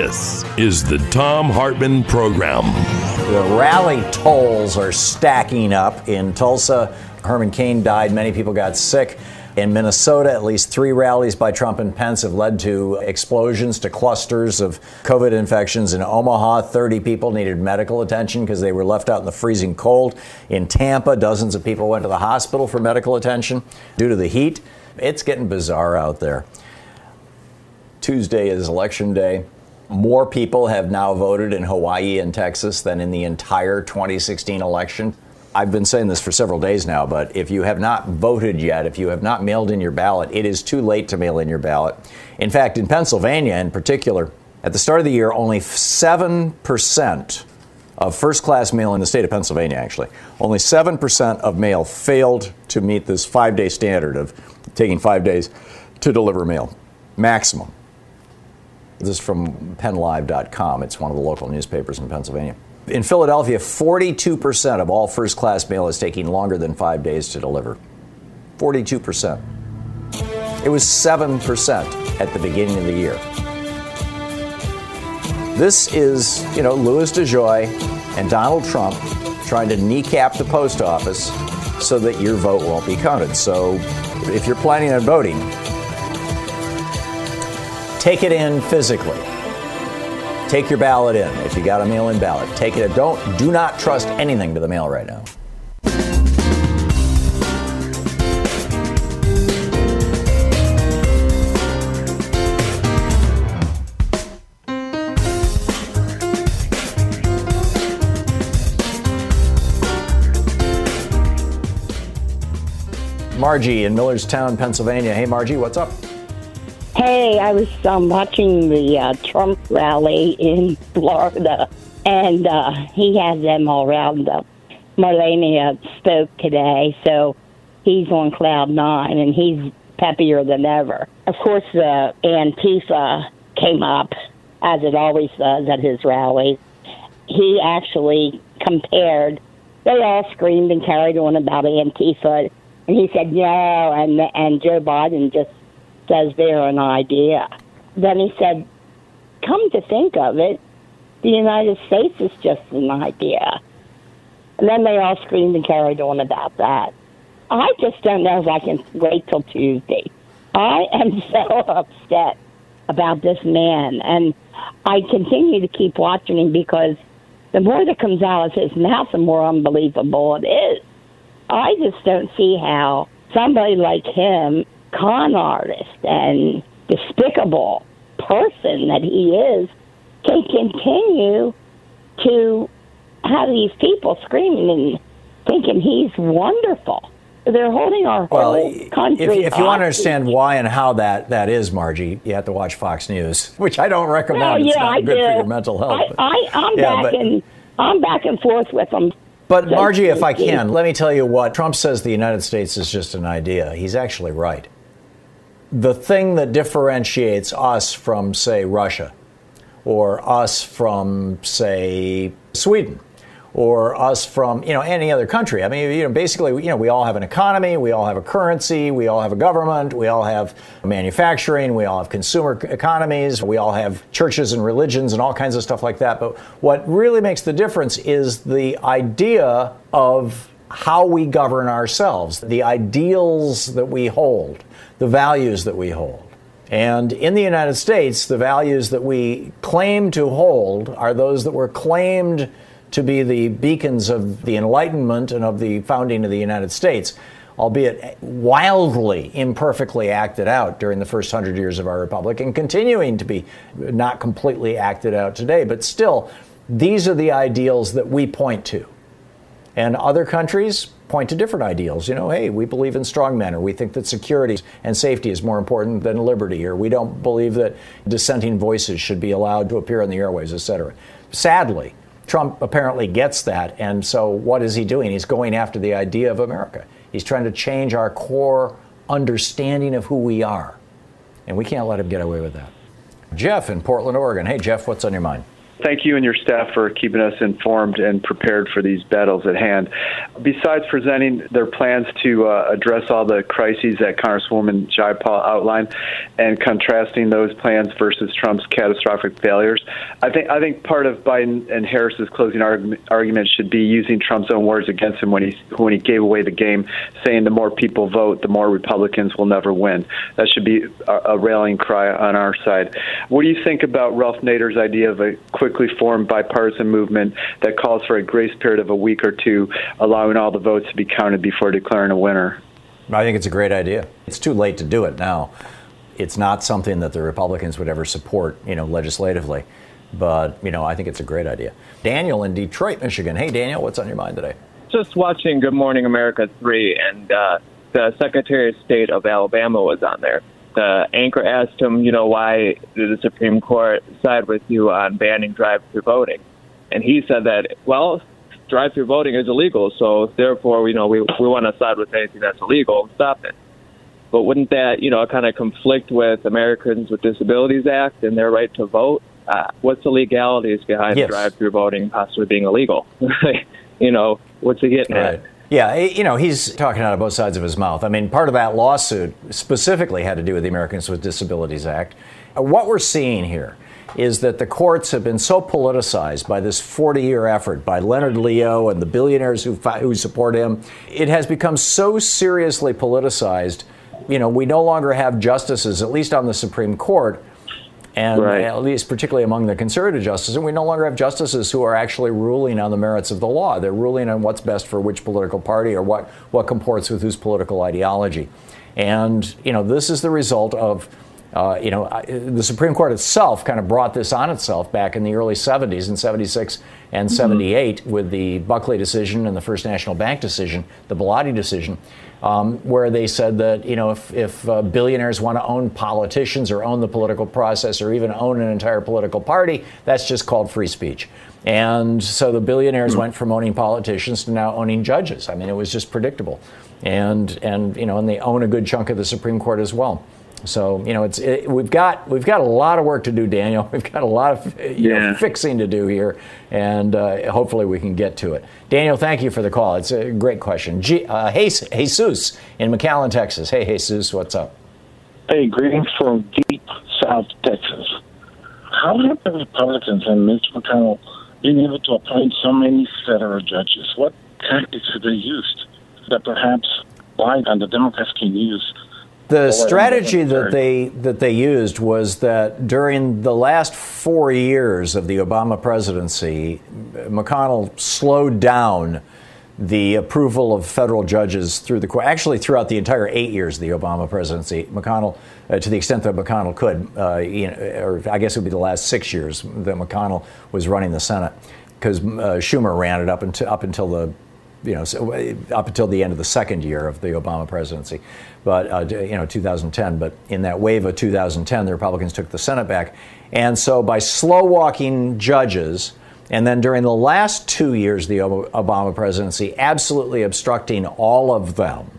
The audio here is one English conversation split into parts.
This is the Thom Hartmann Program. The rally tolls are stacking up. In Tulsa, Herman Cain died. Many people got sick. In Minnesota, at least three rallies by Trump and Pence have led to explosions, to clusters of COVID infections. In Omaha, 30 people needed medical attention because they were left out in the freezing cold. In Tampa, dozens of people went to the hospital for medical attention due to the heat. It's getting bizarre out there. Tuesday is election day. More people have now voted in Hawaii and Texas than in the entire 2016 election. I've been saying this for several days now, but if you have not voted yet, if you have not mailed in your ballot, it is too late to mail in your ballot. In fact, in Pennsylvania in particular, at the start of the year, only 7% of first class mail in the state of Pennsylvania, actually, only 7% of mail failed to meet this five day standard of taking five days to deliver mail. Maximum. This is from PennLive.com. It's one of the local newspapers in Pennsylvania. In Philadelphia, 42% of all first class mail is taking longer than five days to deliver. 42%. It was 7% at the beginning of the year. This is, you know, Louis DeJoy and Donald Trump trying to kneecap the post office so that your vote won't be counted. So if you're planning on voting, take it in physically. Take your ballot in. If you got a mail-in ballot, take it. Don't do not trust anything to the mail right now. Margie in Millerstown, Pennsylvania. Hey, Margie, what's up? Hey, I was um, watching the uh, Trump rally in Florida, and uh, he has them all round up. Melania spoke today, so he's on cloud nine, and he's peppier than ever. Of course, the Antifa came up, as it always does at his rallies. He actually compared. They all screamed and carried on about Antifa, and he said no, and and Joe Biden just says they're an idea. Then he said, come to think of it, the United States is just an idea. And then they all screamed and carried on about that. I just don't know if I can wait till Tuesday. I am so upset about this man, and I continue to keep watching him because the more that comes out of his mouth, the more unbelievable it is. I just don't see how somebody like him con artist and despicable person that he is can continue to have these people screaming and thinking he's wonderful. They're holding our well, whole country. If, if you want to understand why and how that, that is, Margie, you have to watch Fox News, which I don't recommend. Well, it's yeah, not I good do. for your mental health. I, I, I'm Yeah, back but- and I'm back and forth with them. But Margie, if I can, let me tell you what Trump says the United States is just an idea. He's actually right. The thing that differentiates us from, say, Russia, or us from, say, Sweden, or us from, you know, any other country. I mean, you know, basically, you know, we all have an economy, we all have a currency, we all have a government, we all have manufacturing, we all have consumer economies, we all have churches and religions and all kinds of stuff like that. But what really makes the difference is the idea of how we govern ourselves, the ideals that we hold, the values that we hold. And in the United States, the values that we claim to hold are those that were claimed to be the beacons of the Enlightenment and of the founding of the United States, albeit wildly imperfectly acted out during the first hundred years of our republic and continuing to be not completely acted out today. But still, these are the ideals that we point to. And other countries point to different ideals. You know, hey, we believe in strongmen, or we think that security and safety is more important than liberty, or we don't believe that dissenting voices should be allowed to appear on the airways, et cetera. Sadly, Trump apparently gets that. And so what is he doing? He's going after the idea of America. He's trying to change our core understanding of who we are. And we can't let him get away with that. Jeff in Portland, Oregon. Hey, Jeff, what's on your mind? Thank you and your staff for keeping us informed and prepared for these battles at hand. Besides presenting their plans to uh, address all the crises that Congresswoman Jayapal outlined and contrasting those plans versus Trump's catastrophic failures, I think I think part of Biden and Harris's closing argument, argument should be using Trump's own words against him when he when he gave away the game, saying the more people vote, the more Republicans will never win. That should be a, a rallying cry on our side. What do you think about Ralph Nader's idea of a quick quickly formed bipartisan movement that calls for a grace period of a week or two, allowing all the votes to be counted before declaring a winner. I think it's a great idea. It's too late to do it now. It's not something that the Republicans would ever support, you know, legislatively. But, you know, I think it's a great idea. Daniel in Detroit, Michigan. Hey, Daniel, what's on your mind today? Just watching Good Morning America 3, and uh, the Secretary of State of Alabama was on there the anchor asked him, you know, why did the Supreme Court side with you on banning drive-through voting? And he said that, well, drive-through voting is illegal, so therefore, you know, we we want to side with anything that's illegal and stop it. But wouldn't that, you know, kind of conflict with Americans with Disabilities Act and their right to vote? Uh, what's the legalities behind yes. drive-through voting possibly being illegal? you know, what's he getting right. at? Yeah, you know, he's talking out of both sides of his mouth. I mean, part of that lawsuit specifically had to do with the Americans with Disabilities Act. Uh, what we're seeing here is that the courts have been so politicized by this 40 year effort by Leonard Leo and the billionaires who, who support him. It has become so seriously politicized. You know, we no longer have justices, at least on the Supreme Court, and right. at least particularly among the conservative justices, and we no longer have justices who are actually ruling on the merits of the law. They're ruling on what's best for which political party or what, what comports with whose political ideology. And, you know, this is the result of, uh, you know, the Supreme Court itself kind of brought this on itself back in the early 70s, in 76 and mm-hmm. 78, with the Buckley decision and the First National Bank decision, the Bellotti decision um, where they said that you know if, if uh, billionaires want to own politicians or own the political process or even own an entire political party, that's just called free speech. And so the billionaires went from owning politicians to now owning judges. I mean, it was just predictable, and and you know, and they own a good chunk of the Supreme Court as well. So you know, it's it, we've got we've got a lot of work to do, Daniel. We've got a lot of you yeah. know, fixing to do here, and uh, hopefully we can get to it. Daniel, thank you for the call. It's a great question. G, uh, Jesus in McAllen, Texas. Hey, Jesus, what's up? Hey, greetings from deep South Texas. How have the Republicans and Mitch McConnell been able to appoint so many federal judges? What tactics have they used that perhaps Biden and the Democrats can use the strategy that they that they used was that during the last four years of the Obama presidency, McConnell slowed down the approval of federal judges through the court. Actually, throughout the entire eight years of the Obama presidency, McConnell, uh, to the extent that McConnell could, uh, you know, or I guess it would be the last six years that McConnell was running the Senate, because uh, Schumer ran it up until up until the you know, up until the end of the second year of the Obama presidency, but uh, you know, 2010. But in that wave of 2010, the Republicans took the Senate back, and so by slow walking judges, and then during the last two years the Obama presidency, absolutely obstructing all of them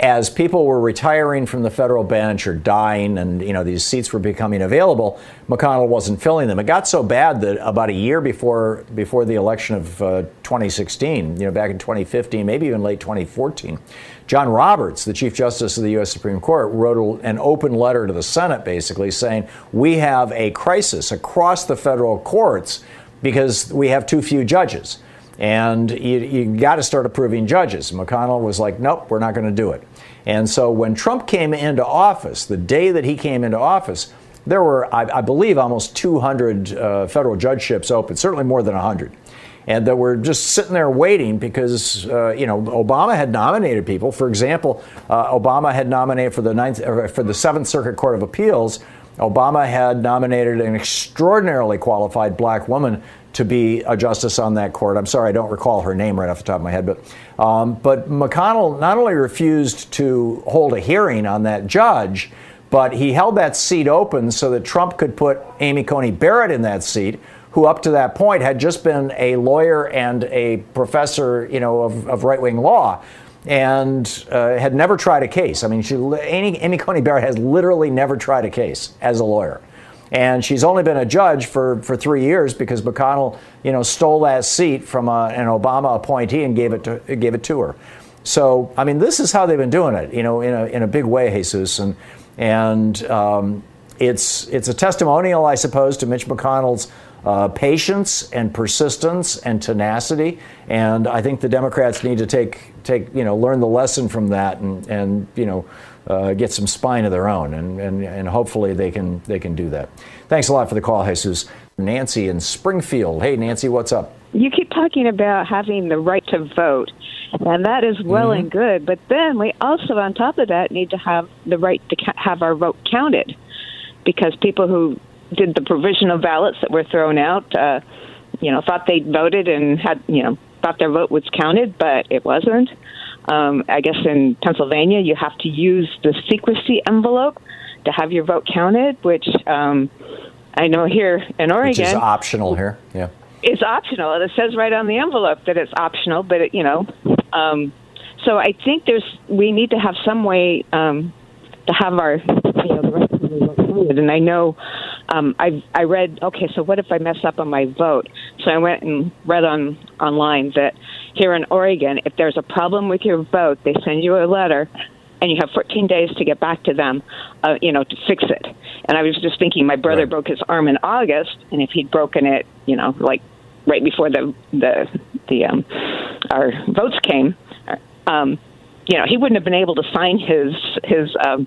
as people were retiring from the federal bench or dying and you know these seats were becoming available mcconnell wasn't filling them. It got so bad that about a year before before the election of uh, 2016 you know back in 2015 maybe even late 2014 john roberts the chief justice of the u.s supreme court wrote an open letter to the senate basically saying we have a crisis across the federal courts because we have too few judges And you, you got to start approving judges. McConnell was like, nope, we're not going to do it. And so when Trump came into office, the day that he came into office, there were, I, I believe, almost 200 uh, federal judgeships open, certainly more than 100 and that were just sitting there waiting because uh, you know Obama had nominated people. For example, uh, Obama had nominated for the ninth for the Seventh Circuit Court of Appeals. Obama had nominated an extraordinarily qualified black woman to be a justice on that court. I'm sorry, I don't recall her name right off the top of my head, but um, but McConnell not only refused to hold a hearing on that judge, but he held that seat open so that Trump could put Amy Coney Barrett in that seat, who up to that point had just been a lawyer and a professor, you know, of, of right-wing law. And uh, had never tried a case. I mean, she, Amy, Amy Coney Barrett has literally never tried a case as a lawyer and she's only been a judge for, for three years because McConnell, you know, stole that seat from a, an Obama appointee and gave it to gave it to her. So, I mean, this is how they've been doing it, you know, in a in a big way, Jesus, and and um, it's it's a testimonial, I suppose, to Mitch McConnell's uh, patience and persistence and tenacity. And I think the Democrats need to take take you know learn the lesson from that and and you know uh, get some spine of their own, and, and, and hopefully they can, they can do that. Thanks a lot for the call, Jesus. Nancy in Springfield. Hey, Nancy, what's up? You keep talking about having the right to vote, and that is well mm-hmm. and good. But then we also, on top of that, need to have the right to ca- have our vote counted, because people who did the provisional ballots that were thrown out, uh, you know, thought they voted and had, you know, thought their vote was counted, but it wasn't. Um, I guess in Pennsylvania, you have to use the secrecy envelope to have your vote counted, which um, I know here in Oregon. Which is optional here, yeah. It's optional. It says right on the envelope that it's optional, but it, you know, um, so I think there's we need to have some way um, to have our you know the rest of the vote counted. And I know um, I I read okay, so what if I mess up on my vote? So I went and read on online that here in Oregon, if there's a problem with your vote, they send you a letter and you have 14 days to get back to them, uh, you know, to fix it. And I was just thinking, my brother right. broke his arm in August, and if he'd broken it, you know, like right before the the the um, our votes came, um, you know, he wouldn't have been able to sign his his um,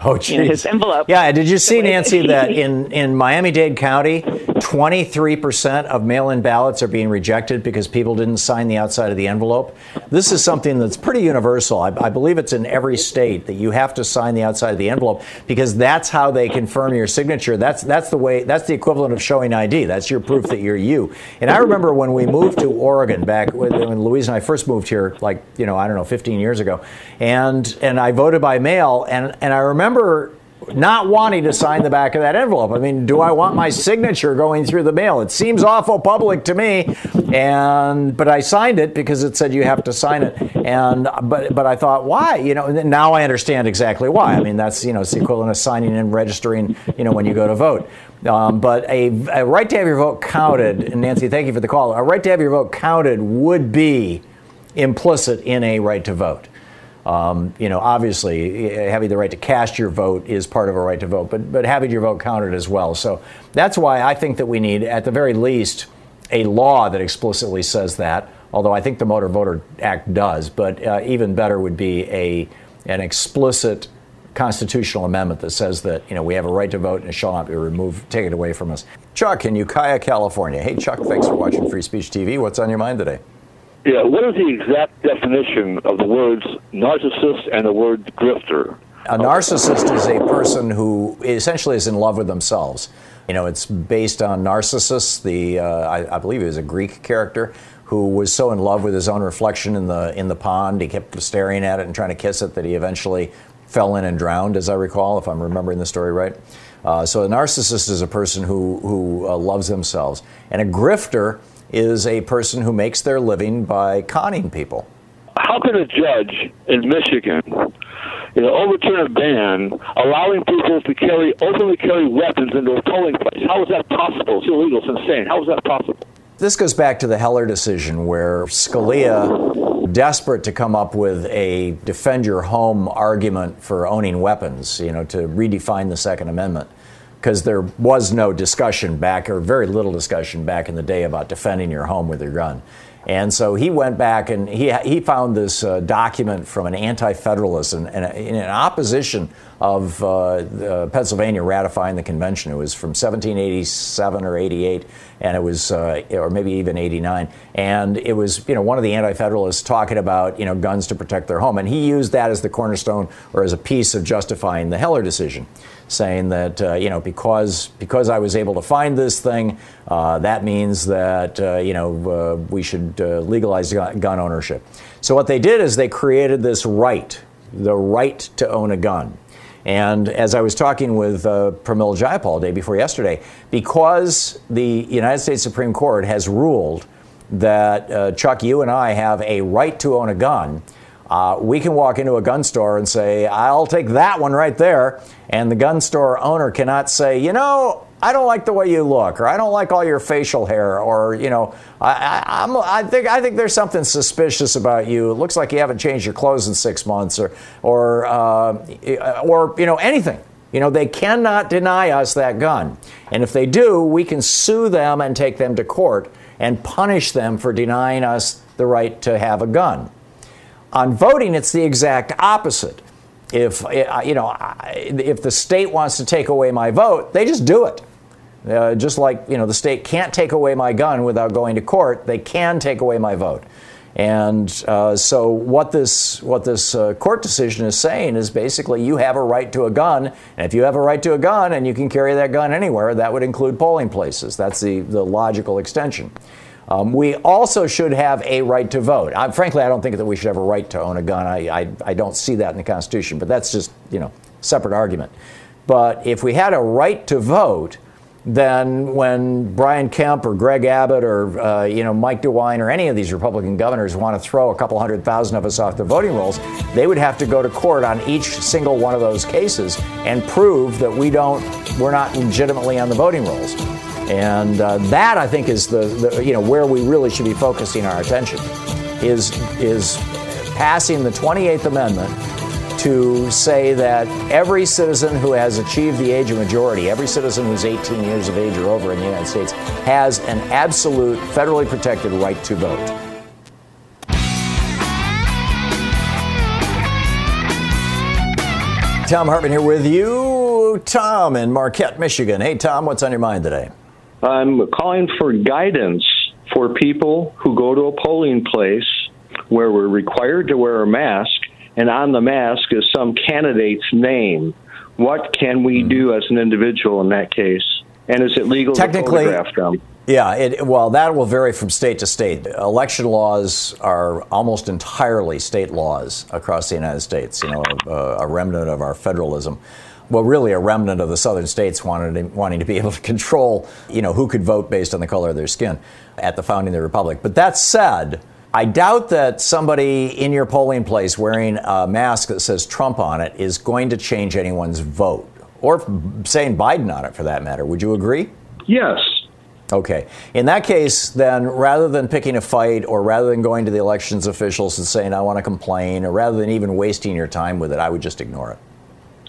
Oh, geez. Know, his envelope. Yeah, did you see, Nancy, that in, in Miami Dade County, 23% of mail in ballots are being rejected because people didn't sign the outside of the envelope? This is something that's pretty universal. I, I believe it's in every state that you have to sign the outside of the envelope because that's how they confirm your signature. That's, that's the way, that's the equivalent of showing ID. That's your proof that you're you. And I remember when we moved to Oregon back when Louise and I first moved here, like, you know, I don't know, 15 years ago, and, and I voted by mail, and, and I remember remember not wanting to sign the back of that envelope. I mean, do I want my signature going through the mail? It seems awful public to me, and but I signed it because it said you have to sign it. And but but I thought, why? You know, now I understand exactly why. I mean, that's you know, it's the equivalent of signing and registering. You know, when you go to vote. Um, but a, a right to have your vote counted, and Nancy, thank you for the call. A right to have your vote counted would be implicit in a right to vote. Um, you know, obviously, having the right to cast your vote is part of a right to vote, but but having your vote counted as well. So that's why I think that we need, at the very least, a law that explicitly says that. Although I think the Motor Voter Act does, but uh, even better would be a an explicit constitutional amendment that says that you know we have a right to vote and it shall not be removed, taken away from us. Chuck in Ukiah, California. Hey, Chuck, thanks for watching Free Speech TV. What's on your mind today? Yeah, what is the exact definition of the words narcissist and the word grifter? A narcissist is a person who essentially is in love with themselves. You know, it's based on Narcissus, the uh, I, I, believe he was a Greek character who was so in love with his own reflection in the in the pond, he kept staring at it and trying to kiss it that he eventually fell in and drowned, as I recall, if I'm remembering the story right. Uh, so a narcissist is a person who who uh, loves themselves, and a grifter is a person who makes their living by conning people. How can a judge in Michigan you know, overturn a ban allowing people to carry openly carry weapons into a polling place? How is that possible? It's illegal. It's insane. How is that possible? This goes back to the Heller decision where Scalia, desperate to come up with a defend your home argument for owning weapons, you know, to redefine the Second Amendment, because there was no discussion back, or very little discussion back in the day about defending your home with your gun. And so he went back and he, he found this uh, document from an anti federalist and, and, in an opposition of uh, Pennsylvania ratifying the convention. It was from 1787 or 88, and it was, uh, or maybe even 89. And it was, you know, one of the anti federalists talking about, you know, guns to protect their home. And he used that as the cornerstone or as a piece of justifying the Heller decision saying that uh, you know because because I was able to find this thing, uh, that means that uh, you know uh, we should uh, legalize gun ownership. So what they did is they created this right, the right to own a gun. And as I was talking with uh, Pramila Jayapal day before yesterday, because the United States Supreme Court has ruled that uh, Chuck, you and I have a right to own a gun uh, we can walk into a gun store and say, I'll take that one right there. And the gun store owner cannot say, you know, I don't like the way you look, or I don't like all your facial hair, or you know, I, I, I, think I think there's something suspicious about you. It looks like you haven't changed your clothes in six months, or or uh, or you know anything. You know, they cannot deny us that gun, and if they do, we can sue them and take them to court and punish them for denying us the right to have a gun. On voting, it's the exact opposite. If uh, you know, if the state wants to take away my vote, they just do it. Uh, just like you know, the state can't take away my gun without going to court. They can take away my vote. And uh, so, what this what this uh, court decision is saying is basically, you have a right to a gun, and if you have a right to a gun and you can carry that gun anywhere, that would include polling places. That's the the logical extension. Um, we also should have a right to vote. I, frankly, I don't think that we should have a right to own a gun. I, I, I don't see that in the Constitution, but that's just, you know, separate argument. But if we had a right to vote, then when Brian Kemp or Greg Abbott or uh, you know Mike DeWine or any of these Republican governors want to throw a couple hundred thousand of us off the voting rolls, they would have to go to court on each single one of those cases and prove that we don't we're not legitimately on the voting rolls. And uh, that, I think, is the, the, you know where we really should be focusing our attention is is passing the 28th Amendment to say that every citizen who has achieved the age of majority, every citizen who's 18 years of age or over in the United States, has an absolute federally protected right to vote. Thom Hartmann here with you. Tom in Marquette, Michigan. Hey, Tom, what's on your mind today? I'm calling for guidance for people who go to a polling place where we're required to wear a mask, and on the mask is some candidate's name. What can we hmm. do as an individual in that case? And is it legal to photograph them? Yeah, it, well, that will vary from state to state. Election laws are almost entirely state laws across the United States. You know, a, a remnant of our federalism well, really a remnant of the southern states wanted to, wanting to be able to control, you know, who could vote based on the color of their skin at the founding of the republic. But that said, I doubt that somebody in your polling place wearing a mask that says Trump on it is going to change anyone's vote, or saying Biden on it for that matter. Would you agree? Yes. Okay. In that case, then, rather than picking a fight or rather than going to the elections officials and saying, I want to complain, or rather than even wasting your time with it, I would just ignore it.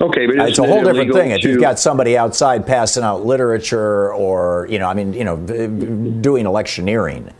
Okay, but uh, it's a whole different thing. If you've got somebody outside passing out literature, or you know, I mean, you know, doing electioneering.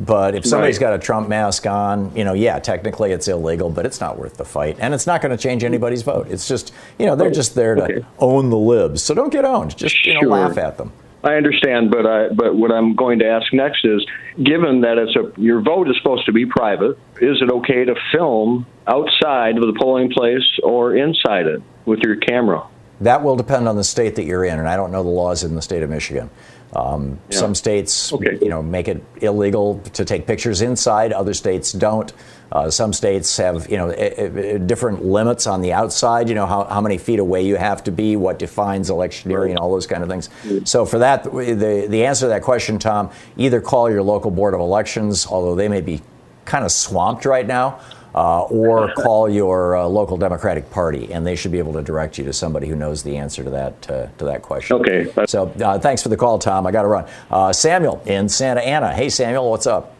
But if somebody's right. got a Trump mask on, you know, yeah, technically it's illegal, but it's not worth the fight, and it's not going to change anybody's vote. It's just, you know, they're just there to okay. own the libs. So don't get owned. Just you know, laugh at them. I understand, but I, but what I'm going to ask next is, given that it's a your vote is supposed to be private, is it okay to film outside of the polling place or inside it with your camera? That will depend on the state that you're in, and I don't know the laws in the state of Michigan. Um, yeah. Some states, okay. you know, make it illegal to take pictures inside. Other states don't. Uh, some states have, you know, a, a different limits on the outside. You know, how, how many feet away you have to be, what defines electioneering, all those kind of things. Mm-hmm. So for that, the the answer to that question, Tom, either call your local board of elections, although they may be kind of swamped right now uh, or call your uh, local Democratic Party, and they should be able to direct you to somebody who knows the answer to that uh, to that question. Okay. So uh, thanks for the call, Tom. I got to run. Uh, Samuel in Santa Ana. Hey, Samuel, what's up?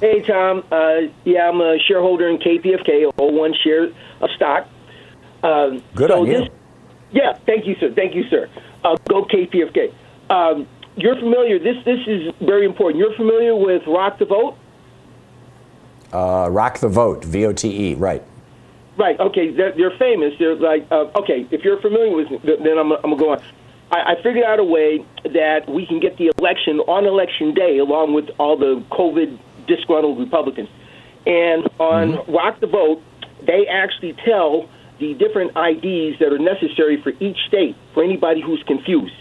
Hey, Tom. Uh, yeah, I'm a shareholder in KPFK, one share of stock. Um, Good so on you. Yeah, thank you, sir. Thank you, sir. go KPFK. Um, you're familiar. This this is very important. You're familiar with Rock the Vote. Uh, Rock the Vote, V O T E, right. Right. Okay. They're, they're famous. They're like uh, okay. If you're familiar with, it, then I'm, I'm gonna go on. I, I figured out a way that we can get the election on election day, along with all the COVID disgruntled Republicans. And on mm-hmm. Rock the Vote, they actually tell the different IDs that are necessary for each state for anybody who's confused.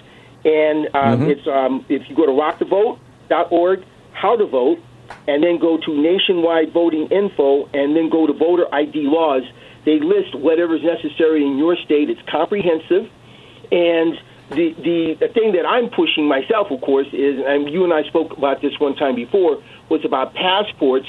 And um, mm-hmm. it's um, if you go to rockthevote.org, how to vote, and then go to nationwide voting info, and then go to voter ID laws. They list whatever is necessary in your state. It's comprehensive, and the, the the thing that I'm pushing myself, of course, is, and you and I spoke about this one time before, was about passports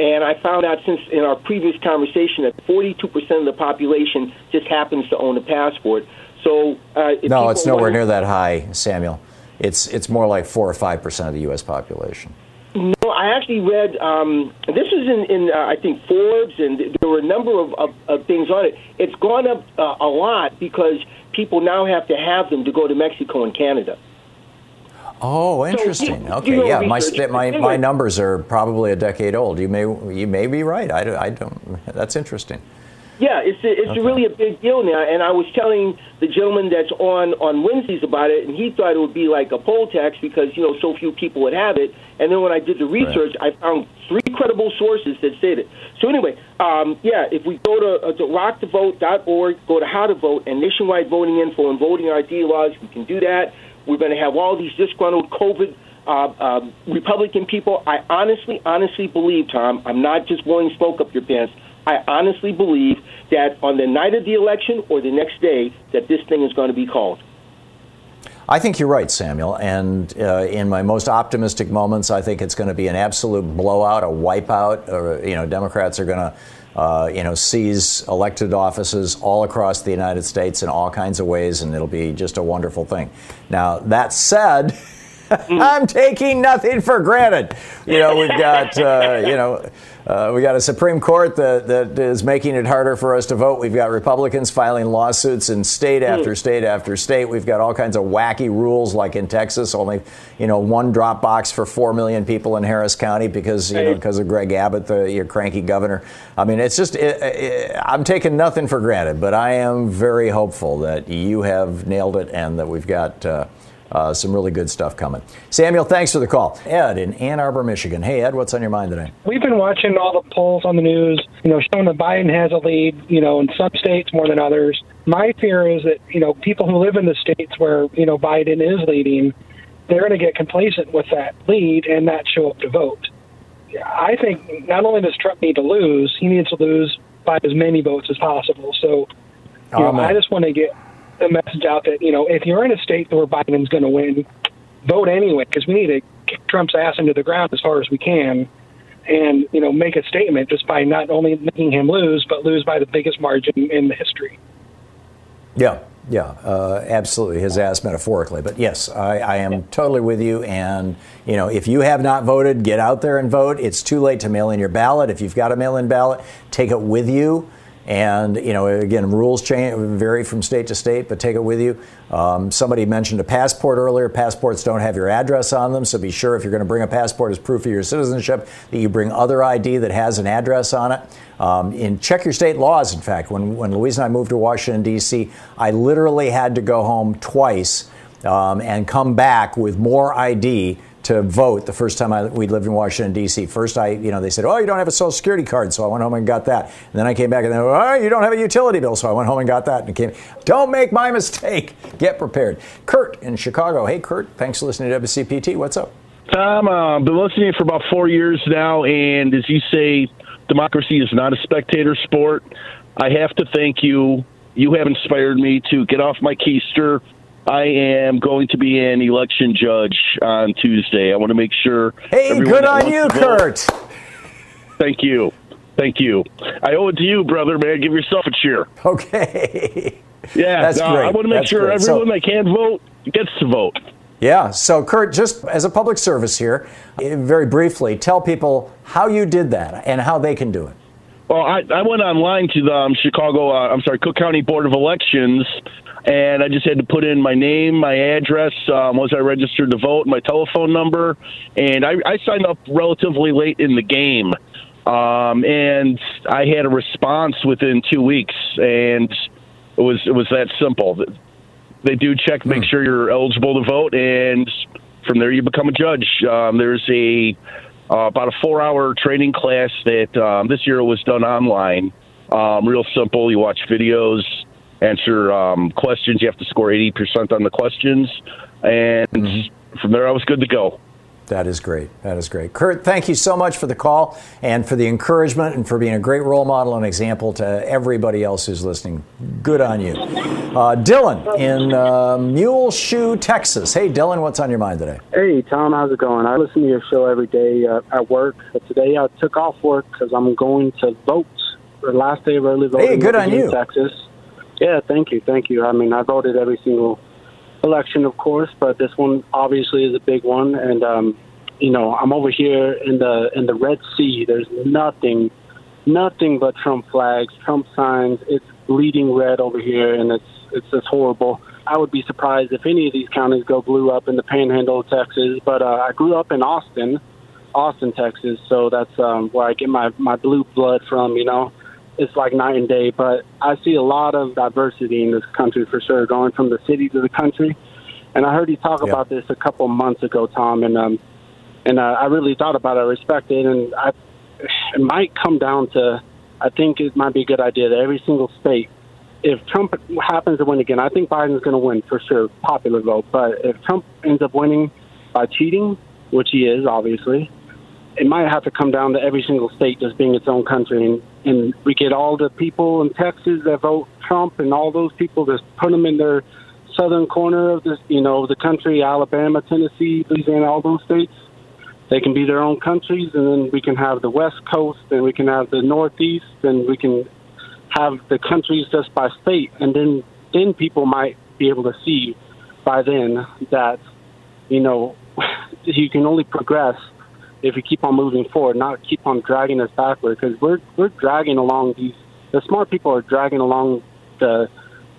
and I found out since in our previous conversation that 42% of the population just happens to own a passport. So uh, no, it's nowhere near that high, Samuel. It's it's more like four or five percent of the U.S. population. No, I actually read um, this is in, in uh, I think Forbes, and there were a number of, of, of things on it. It's gone up uh, a lot because people now have to have them to go to Mexico and Canada. Oh, interesting. So, okay, yeah, my, my my numbers are probably a decade old. You may you may be right. I, I don't. That's interesting. Yeah, it's a, it's okay. really a big deal now. And I was telling the gentleman that's on on Wednesdays about it, and he thought it would be like a poll tax because you know so few people would have it. And then when I did the research, right. I found three credible sources that said it. So anyway, um, yeah, if we go to, uh, to rockthevote.org, go to how to vote and nationwide voting info and voting ID laws, we can do that. We're going to have all these disgruntled COVID uh, uh, Republican people. I honestly, honestly believe, Tom, I'm not just blowing smoke up your pants. I honestly believe that on the night of the election or the next day, that this thing is going to be called. I think you're right, Samuel. And uh, in my most optimistic moments, I think it's going to be an absolute blowout, a wipeout. Or you know, Democrats are going to uh, you know, seize elected offices all across the United States in all kinds of ways, and it'll be just a wonderful thing. Now, that said, I'm taking nothing for granted. You know, we've got, uh, you know, uh, we got a Supreme Court that, that is making it harder for us to vote. We've got Republicans filing lawsuits in state after state after state. We've got all kinds of wacky rules, like in Texas, only you know one drop box for four million people in Harris County because you know because of Greg Abbott, the your cranky governor. I mean, it's just it, it, I'm taking nothing for granted, but I am very hopeful that you have nailed it and that we've got. Uh, uh, some really good stuff coming. Samuel, thanks for the call. Ed in Ann Arbor, Michigan. Hey, Ed, what's on your mind today? We've been watching all the polls on the news, you know, showing that Biden has a lead, you know, in some states more than others. My fear is that, you know, people who live in the states where, you know, Biden is leading, they're going to get complacent with that lead and not show up to vote. I think not only does Trump need to lose, he needs to lose by as many votes as possible. So, you know, I just want to get the message out that you know if you're in a state where Biden's going to win, vote anyway because we need to kick Trump's ass into the ground as far as we can, and you know make a statement just by not only making him lose but lose by the biggest margin in the history. Yeah, yeah, uh, absolutely. His ass metaphorically, but yes, I, I am yeah. totally with you. And you know, if you have not voted, get out there and vote. It's too late to mail in your ballot. If you've got a mail-in ballot, take it with you. And you know, again, rules change, vary from state to state, but take it with you. Um, somebody mentioned a passport earlier. Passports don't have your address on them, so be sure if you're going to bring a passport as proof of your citizenship that you bring other ID that has an address on it. Um, and check your state laws. In fact, when when Louise and I moved to Washington D.C., I literally had to go home twice um, and come back with more ID to vote the first time I, we lived in Washington D.C. First, I you know they said, "Oh, you don't have a Social Security card," so I went home and got that. And then I came back and they, "Oh, you don't have a utility bill," so I went home and got that. And came, don't make my mistake. Get prepared. Kurt in Chicago. Hey, Kurt. Thanks for listening to WCPT. What's up? Tom, I've uh, been listening for about four years now, and as you say, democracy is not a spectator sport. I have to thank you. You have inspired me to get off my keister I am going to be an election judge on Tuesday. I want to make sure. Hey, good on you, Kurt. Thank you. Thank you. I owe it to you, brother, man. Give yourself a cheer. Okay. Yeah, that's no, great. I want to make that's sure great. everyone so, that can vote gets to vote. Yeah. So, Kurt, just as a public service here, eh, very briefly, tell people how you did that and how they can do it. Well, I, I went online to the um, Chicago, uh, I'm sorry, Cook County Board of Elections and I just had to put in my name, my address, um, was I registered to vote, my telephone number, and I, I signed up relatively late in the game. Um, and I had a response within two weeks, and it was it was that simple. They do check, make sure you're eligible to vote, and from there you become a judge. Um, there's a uh, about a four-hour training class that um, this year was done online. Um, real simple. You watch videos, answer um, questions. You have to score 80% on the questions, and from there I was good to go. That is great. That is great. Kurt, thank you so much for the call and for the encouragement and for being a great role model and example to everybody else who's listening. Good on you. Uh, Dylan in uh, Muleshoe, Texas. Hey, Dylan, what's on your mind today? Hey, Tom, how's it going? I listen to your show every day uh, at work. But today I took off work because I'm going to vote. The last day of early voting. Hey, good on you. Texas. Yeah, thank you, thank you. I mean, I voted every single election, of course, but this one obviously is a big one. And um, you know, I'm over here in the in the Red Sea. There's nothing, nothing but Trump flags, Trump signs. It's bleeding red over here, and it's it's just horrible. I would be surprised if any of these counties go blue up in the Panhandle of Texas. But uh, I grew up in Austin, Austin, Texas, so that's um, where I get my my blue blood from. You know, it's like night and day. But I see a lot of diversity in this country for sure, going from the city to the country. And I heard you talk about this a couple months ago, Tom, and um, and uh, I really thought about it, I respect it, and I, it might come down to, I think it might be a good idea that every single state, if Trump happens to win again, I think Biden's going to win for sure, popular vote. But if Trump ends up winning by cheating, which he is obviously, it might have to come down to every single state just being its own country, and, and we get all the people in Texas that vote Trump, and all those people just put them in their southern corner of the you know, the country, Alabama, Tennessee, Louisiana, all those states. They can be their own countries, and then we can have the West Coast, and we can have the Northeast, and we can have the countries just by state, and then then people might be able to see by then that you know you can only progress if we keep on moving forward, not keep on dragging us backward, because we're we're dragging along these. The smart people are dragging along the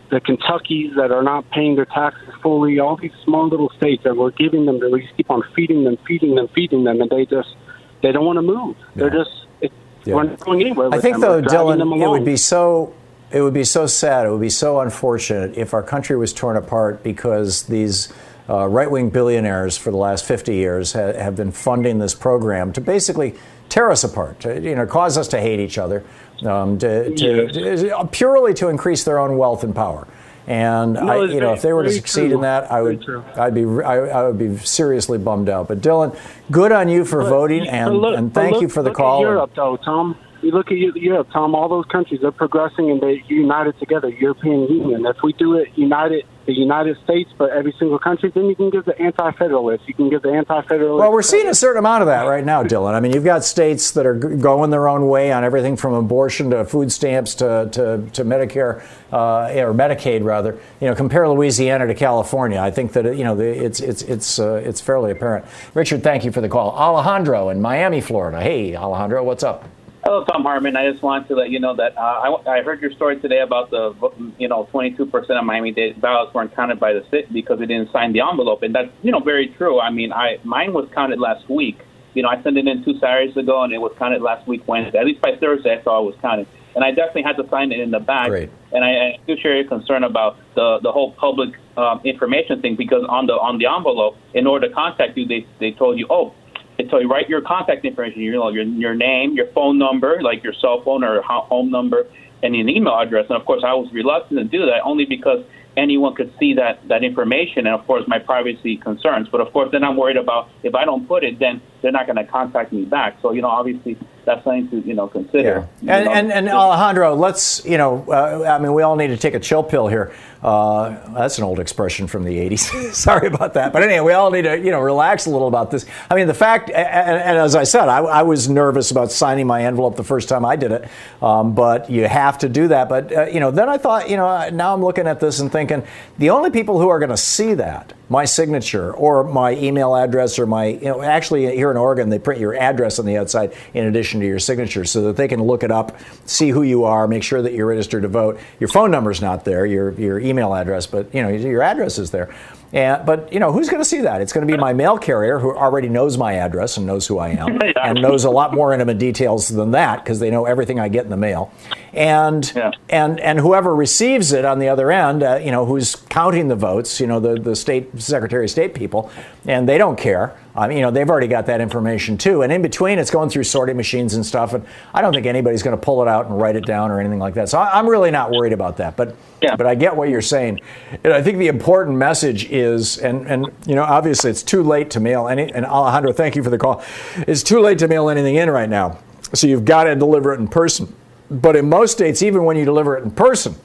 the Kentuckys that are not paying their taxes fully, all these small little states that we're giving them, that we just keep on feeding them, feeding them, feeding them, and they just they don't want to move. They're just it, Yeah. we're not going anywhere. I with think them. though, We're them Dylan, it would be so it would be so sad. It would be so unfortunate if our country was torn apart because these uh, right-wing billionaires for the last 50 years ha- have been funding this program to basically tear us apart, to, you know, cause us to hate each other, um, to, to, to- purely to increase their own wealth and power. And No, I, you know, if they were to succeed true. in that, I would. I'd be, I, I would be seriously bummed out. But Dylan, good on you for But- voting, and, look- and thank look- you for the call. Europe, though, Tom. You look at Europe, Tom. All those countries are progressing and they're united together. European Union. If we do it united, the United States, but every single country, then you can give the anti-federalists. You can give the anti-federalists. Well, we're seeing a certain amount of that right now, Dylan. I mean, you've got states that are going their own way on everything from abortion to food stamps to, to, to Medicare uh, or Medicaid, rather. You know, compare Louisiana to California. I think that you know it's it's it's uh, it's fairly apparent. Richard, thank you for the call. Alejandro in Miami, Florida. Hey, Alejandro, what's up? Hello, Thom Hartmann. I just wanted to let you know that uh, I, I heard your story today about the, you know, 22% of Miami-Dade ballots weren't counted by the city because they didn't sign the envelope, and that's, you know, very true. I mean, I mine was counted last week. You know, I sent it in two Saturdays ago, and it was counted last week Wednesday. At least by Thursday, I saw it was counted, and I definitely had to sign it in the back. Great. And I, I do share your concern about the the whole public um, information thing because on the on the envelope, in order to contact you, they they told you, oh, they tell you write your contact information, you know, your your name, your phone number, like your cell phone or home number, and an email address. And of course, I was reluctant to do that only because anyone could see that that information, and of course, my privacy concerns. But of course, then I'm worried about if I don't put it, then they're not going to contact me back. So you know, obviously, that's something to you know consider. You And, know, and, and Alejandro, let's, you know, uh, I mean, we all need to take a chill pill here. Uh, that's an old expression from the 80s. Sorry about that. But anyway, we all need to, you know, relax a little about this. I mean, the fact, and, and as I said, I, I was nervous about signing my envelope the first time I did it, um, but you have to do that. But, uh, you know, then I thought, you know, now I'm looking at this and thinking the only people who are going to see that, my signature or my email address or my, you know, actually here in Oregon, they print your address on the outside in addition to your signature so that they can look it up, see who you are, make sure that you're registered to vote. Your phone number's not there, your, your email address, but, you know, your address is there. And, but you know who's going to see that? It's going to be my mail carrier who already knows my address and knows who I am, and knows a lot more intimate details than that because they know everything I get in the mail. And yeah. and and whoever receives it on the other end, uh, you know, who's counting the votes, you know, the the state secretary of state people, and they don't care. I mean, you know, they've already got that information too. And in between, it's going through sorting machines and stuff. And I don't think anybody's going to pull it out and write it down or anything like that. So I'm really not worried about that. But yeah. but I get what you're saying. And I think the important message is, and and you know, obviously it's too late to mail any. And Alejandro, thank you for the call. It's too late to mail anything in right now. So you've got to deliver it in person. But in most states, even when you deliver it in person,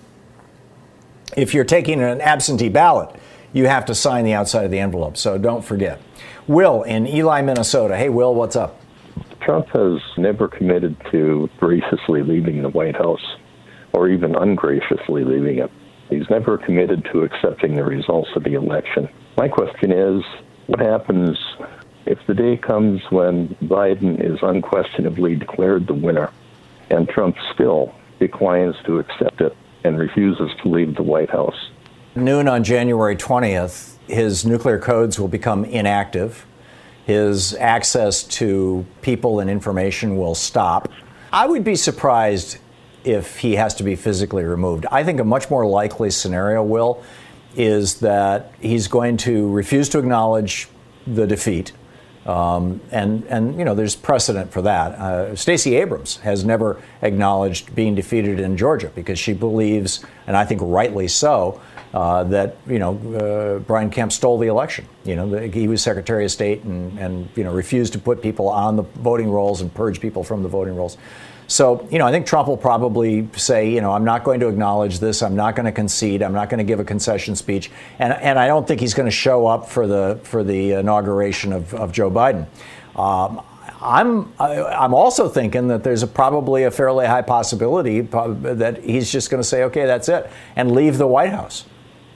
if you're taking an absentee ballot, you have to sign the outside of the envelope. So don't forget. Will in Ely, Minnesota. Hey, Will, what's up? Trump has never committed to graciously leaving the White House or even ungraciously leaving it. He's never committed to accepting the results of the election. My question is what happens if the day comes when Biden is unquestionably declared the winner and Trump still declines to accept it and refuses to leave the White House? Noon on January 20th, his nuclear codes will become inactive. His access to people and information will stop. I would be surprised if he has to be physically removed. I think a much more likely scenario, Will, is that he's going to refuse to acknowledge the defeat. Um, and, and, you know, there's precedent for that. Uh, Stacey Abrams has never acknowledged being defeated in Georgia because she believes, and I think rightly so, uh, that you know uh, Brian Kemp stole the election. You know the, he was Secretary of State and, and you know refused to put people on the voting rolls and purge people from the voting rolls. So you know I think Trump will probably say you know I'm not going to acknowledge this. I'm not going to concede. I'm not going to give a concession speech. And and I don't think he's going to show up for the for the inauguration of, of Joe Biden. Um, I'm I'm also thinking that there's a, probably a fairly high possibility that he's just going to say, okay, that's it, and leave the White House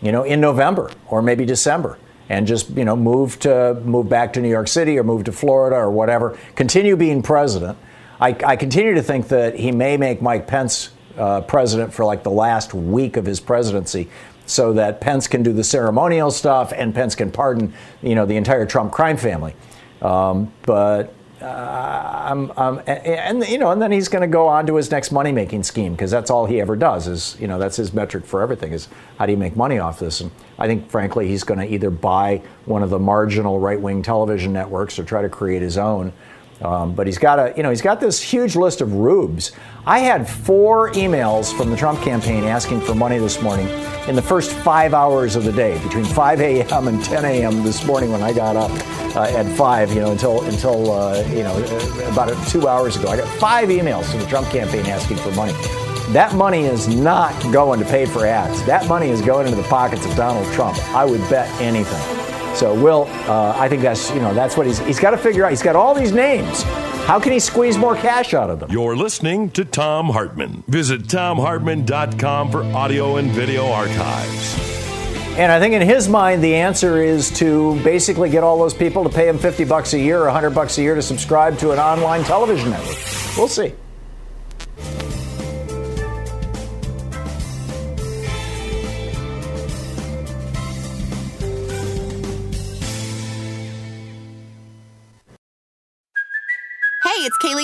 you know, in November or maybe December and just, you know, move to move back to New York City or move to Florida or whatever, continue being president. I, I continue to think that he may make Mike Pence uh, president for like the last week of his presidency so that Pence can do the ceremonial stuff and Pence can pardon, you know, the entire Trump crime family. Um, but uh, I'm, I'm, and, you know, and then he's going to go on to his next money making scheme because that's all he ever does. Is you know that's his metric for everything is how do you make money off this? And I think, frankly, he's going to either buy one of the marginal right wing television networks or try to create his own. Um, but he's got a, you know, he's got this huge list of rubes. I had four emails from the Trump campaign asking for money this morning in the first five hours of the day, between 5 a.m. and 10 a.m. this morning when I got up uh, at five, you know, until until uh, you know about two hours ago. I got five emails from the Trump campaign asking for money. That money is not going to pay for ads. That money is going into the pockets of Donald Trump. I would bet anything. So, Will, uh, I think that's you know that's what he's he's got to figure out. He's got all these names. How can he squeeze more cash out of them? You're listening to Thom Hartmann. Visit thomhartmann.com for audio and video archives. And I think in his mind, the answer is to basically get all those people to pay him 50 bucks a year or 100 bucks a year to subscribe to an online television network. We'll see.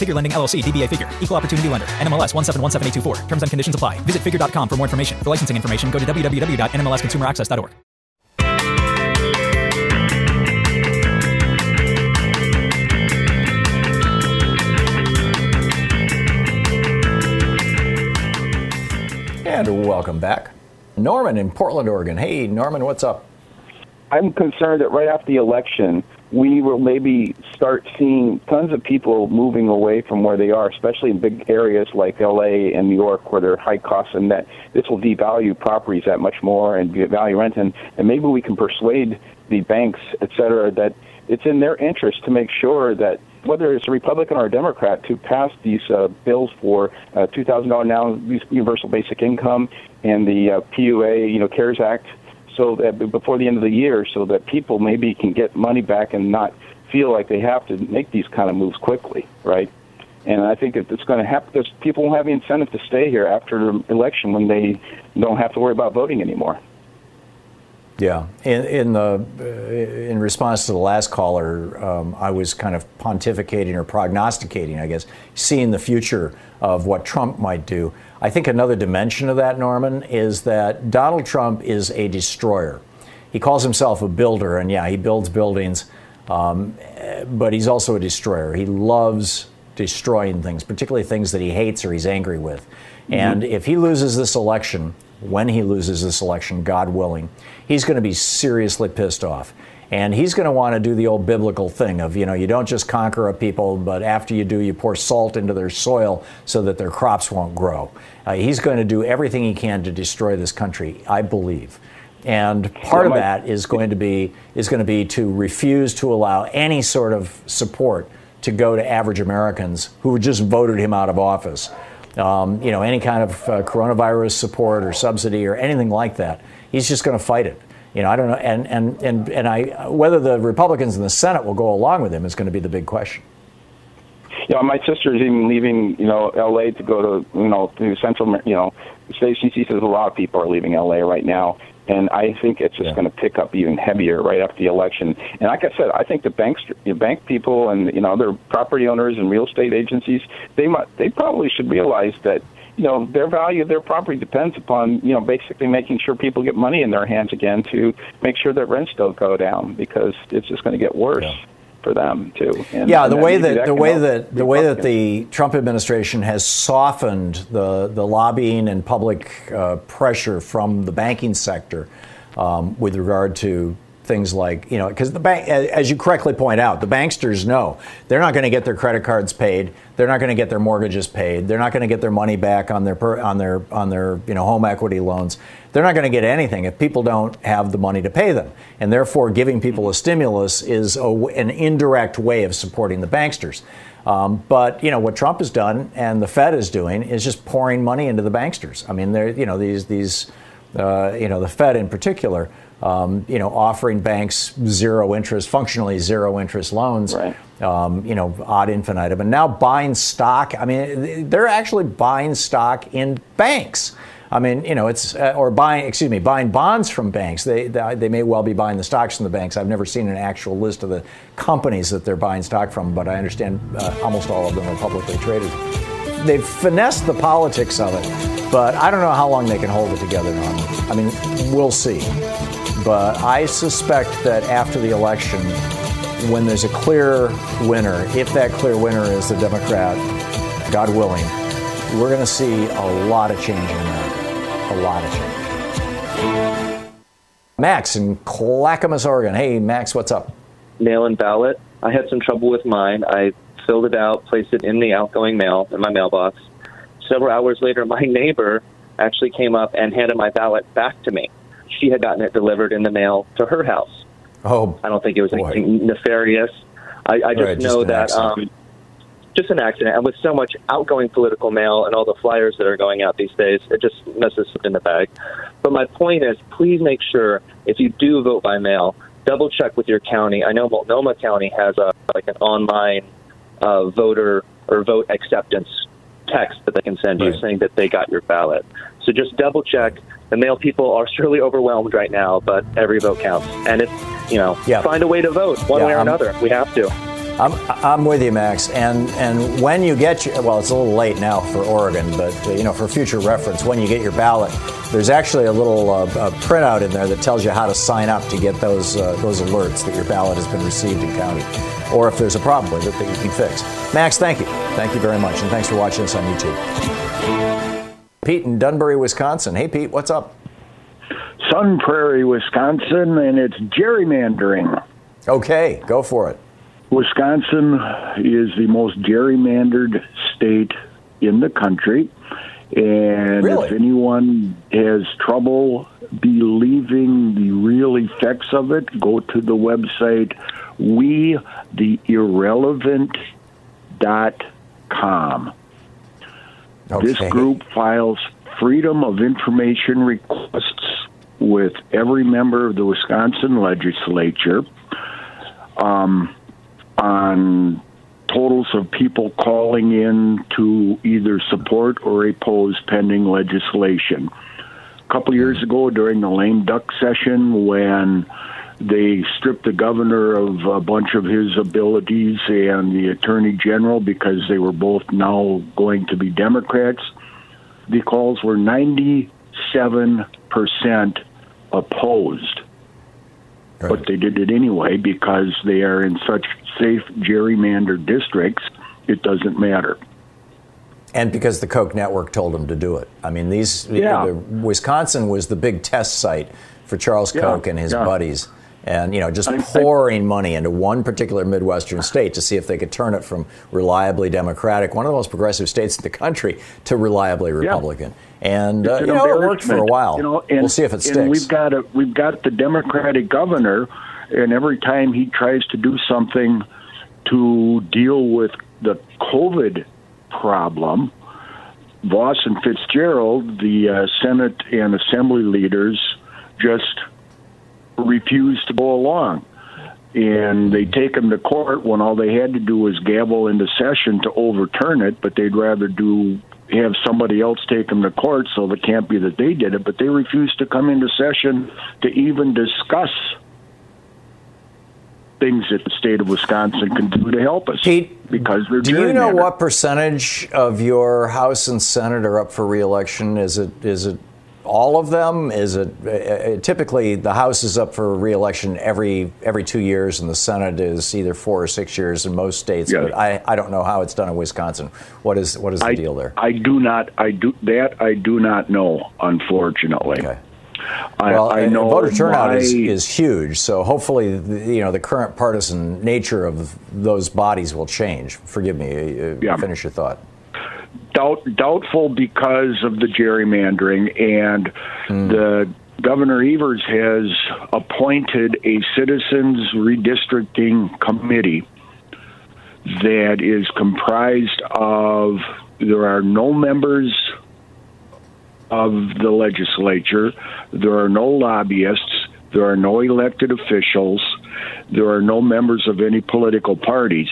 Figure Lending LLC, DBA Figure, Equal Opportunity Lender, NMLS 1717824. Terms and conditions apply. Visit figure.com for more information. For licensing information, go to www.nmlsconsumeraccess.org. And welcome back. Norman in Portland, Oregon. Hey, Norman, what's up? I'm concerned that right after the election, we will maybe start seeing tons of people moving away from where they are, especially in big areas like LA and New York where there are high costs, and that this will devalue properties that much more and value rent. And, and maybe we can persuade the banks, et cetera, that it's in their interest to make sure that whether it's a Republican or a Democrat to pass these uh, bills for uh, $2,000 now universal basic income and the uh, PUA, you know, CARES Act, so that before the end of the year, so that people maybe can get money back and not feel like they have to make these kind of moves quickly, right? And I think it's going to happen because people won't have the incentive to stay here after the election when they don't have to worry about voting anymore. Yeah, in, in the in response to the last caller, um, I was kind of pontificating or prognosticating, I guess, seeing the future of what Trump might do. I think another dimension of that, Norman, is that Donald Trump is a destroyer. He calls himself a builder, and yeah, he builds buildings, um, but he's also a destroyer. He loves destroying things, particularly things that he hates or he's angry with. Mm-hmm. And if he loses this election, when he loses this election, God willing, he's going to be seriously pissed off. And he's going to want to do the old biblical thing of, you know, you don't just conquer a people, but after you do, you pour salt into their soil so that their crops won't grow. Uh, he's going to do everything he can to destroy this country, I believe. And part of that is going to be is going to be to refuse to allow any sort of support to go to average Americans who just voted him out of office. Um, you know, any kind of uh, coronavirus support or subsidy or anything like that. He's just going to fight it. You know, I don't know, and and and and I whether the Republicans in the Senate will go along with him is going to be the big question. You know, my sister is even leaving, you know, L.A. to go to, you know, to Central, you know, she says a lot of people are leaving L.A. right now, and I think it's just yeah. going to pick up even heavier right after the election. And like I said, I think the banks, the bank people, and you know, other property owners and real estate agencies, they might, they probably should realize that you know their value of their property depends upon you know basically making sure people get money in their hands again to make sure that rents don't go down because it's just going to get worse. Yeah for them too. And, yeah, the way that, that the way that the way that the Trump administration has softened the the lobbying and public uh, pressure from the banking sector um, with regard to things like, you know, because the bank, as you correctly point out, the banksters know they're not going to get their credit cards paid, they're not going to get their mortgages paid, they're not going to get their money back on their on their on their you know home equity loans. They're not going to get anything if people don't have the money to pay them, and therefore giving people a stimulus is a, an indirect way of supporting the banksters. Um, but you know what Trump has done and the Fed is doing is just pouring money into the banksters. I mean, they're you know these these uh, you know the Fed in particular um, you know, offering banks zero interest, functionally zero interest loans, right. um, you know, ad infinitum, and now buying stock. I mean, they're actually buying stock in banks. I mean, you know, it's uh, or buying, excuse me, buying bonds from banks. They, they, they may well be buying the stocks from the banks. I've never seen an actual list of the companies that they're buying stock from, but I understand uh, almost all of them are publicly traded. They've finessed the politics of it, but I don't know how long they can hold it together. I mean, we'll see. But I suspect that after the election, when there's a clear winner, if that clear winner is the Democrat, God willing, we're going to see a lot of change in America. A lot of change. Max in Clackamas, Oregon. Hey, Max, what's up? mail in ballot. I had some trouble with mine. I filled it out, placed it in the outgoing mail in my mailbox. Several hours later, my neighbor actually came up and handed my ballot back to me. She had gotten it delivered in the mail to her house. Oh, I don't think it was anything nefarious. I, I just Right, know an that um, just an accident. And with so much outgoing political mail and all the flyers that are going out these days, it just messes in the bag. But my point is, please make sure if you do vote by mail, double check with your county. I know Multnomah County has a like an online uh, voter or vote acceptance text that they can send you saying that they got your ballot. So just double check. The mail people are surely overwhelmed right now, but every vote counts. And it's you know find a way to vote one Yeah, way or I'm- another. We have to. I'm, I'm with you, Max. And and when you get your, well, it's a little late now for Oregon, but uh, you know, for future reference, when you get your ballot, there's actually a little uh, uh, printout in there that tells you how to sign up to get those uh, those alerts that your ballot has been received in county, or if there's a problem with it that you can fix. Max, thank you, thank you very much, and thanks for watching us on YouTube. Pete in Dunbury, Wisconsin. Hey, Pete, what's up? Sun Prairie, Wisconsin, and it's gerrymandering. Okay, go for it. Wisconsin is the most gerrymandered state in the country. And if anyone has trouble believing the real effects of it, go to the website we the irrelevant dot This Okay. group files freedom of information requests with every member of the Wisconsin legislature um, on totals of people calling in to either support or oppose pending legislation. A couple years ago, during the lame duck session, when they stripped the governor of a bunch of his abilities and the attorney general because they were both now going to be Democrats, the calls were 97% opposed. But they did it anyway because they are in such safe gerrymandered districts, it doesn't matter. And because the Koch network told them to do it. I mean, these Yeah. the, Wisconsin was the big test site for Charles Yeah, Koch and his yeah. buddies, and you know, just pouring money into one particular Midwestern state to see if they could turn it from reliably Democratic, one of the most progressive states in the country, to reliably Republican. And uh, an you know, it worked for a while. You know, and, we'll see if it And sticks. we've got a we've got the Democratic governor, and every time he tries to do something to deal with the COVID problem, Vos and Fitzgerald, the uh, Senate and Assembly leaders, just refuse to go along. And they take him to court when all they had to do was gavel into session to overturn it, but they'd rather do have somebody else take them to court, so it can't be that they did it. But they refuse to come into session to even discuss things that the state of Wisconsin can do to help us. Pete, because they're Do you know what percentage of your House and Senate are up for reelection? Is it is it all of them? Is it uh, uh, typically the House is up for reelection every every two years, and the Senate is either four or six years in most states. Yeah. But I, I don't know how it's done in Wisconsin. What is what is the I, deal there? I do not. I do that. I do not know. Unfortunately, I, well, I uh, know voter turnout is, my- is huge. So hopefully, the, you know, the current partisan nature of those bodies will change. Forgive me. Uh, Finish your thought. Doubt, doubtful because of the gerrymandering, and hmm. the Governor Evers has appointed a citizens redistricting committee that is comprised of there are no members of the legislature, there are no lobbyists, there are no elected officials, there are no members of any political parties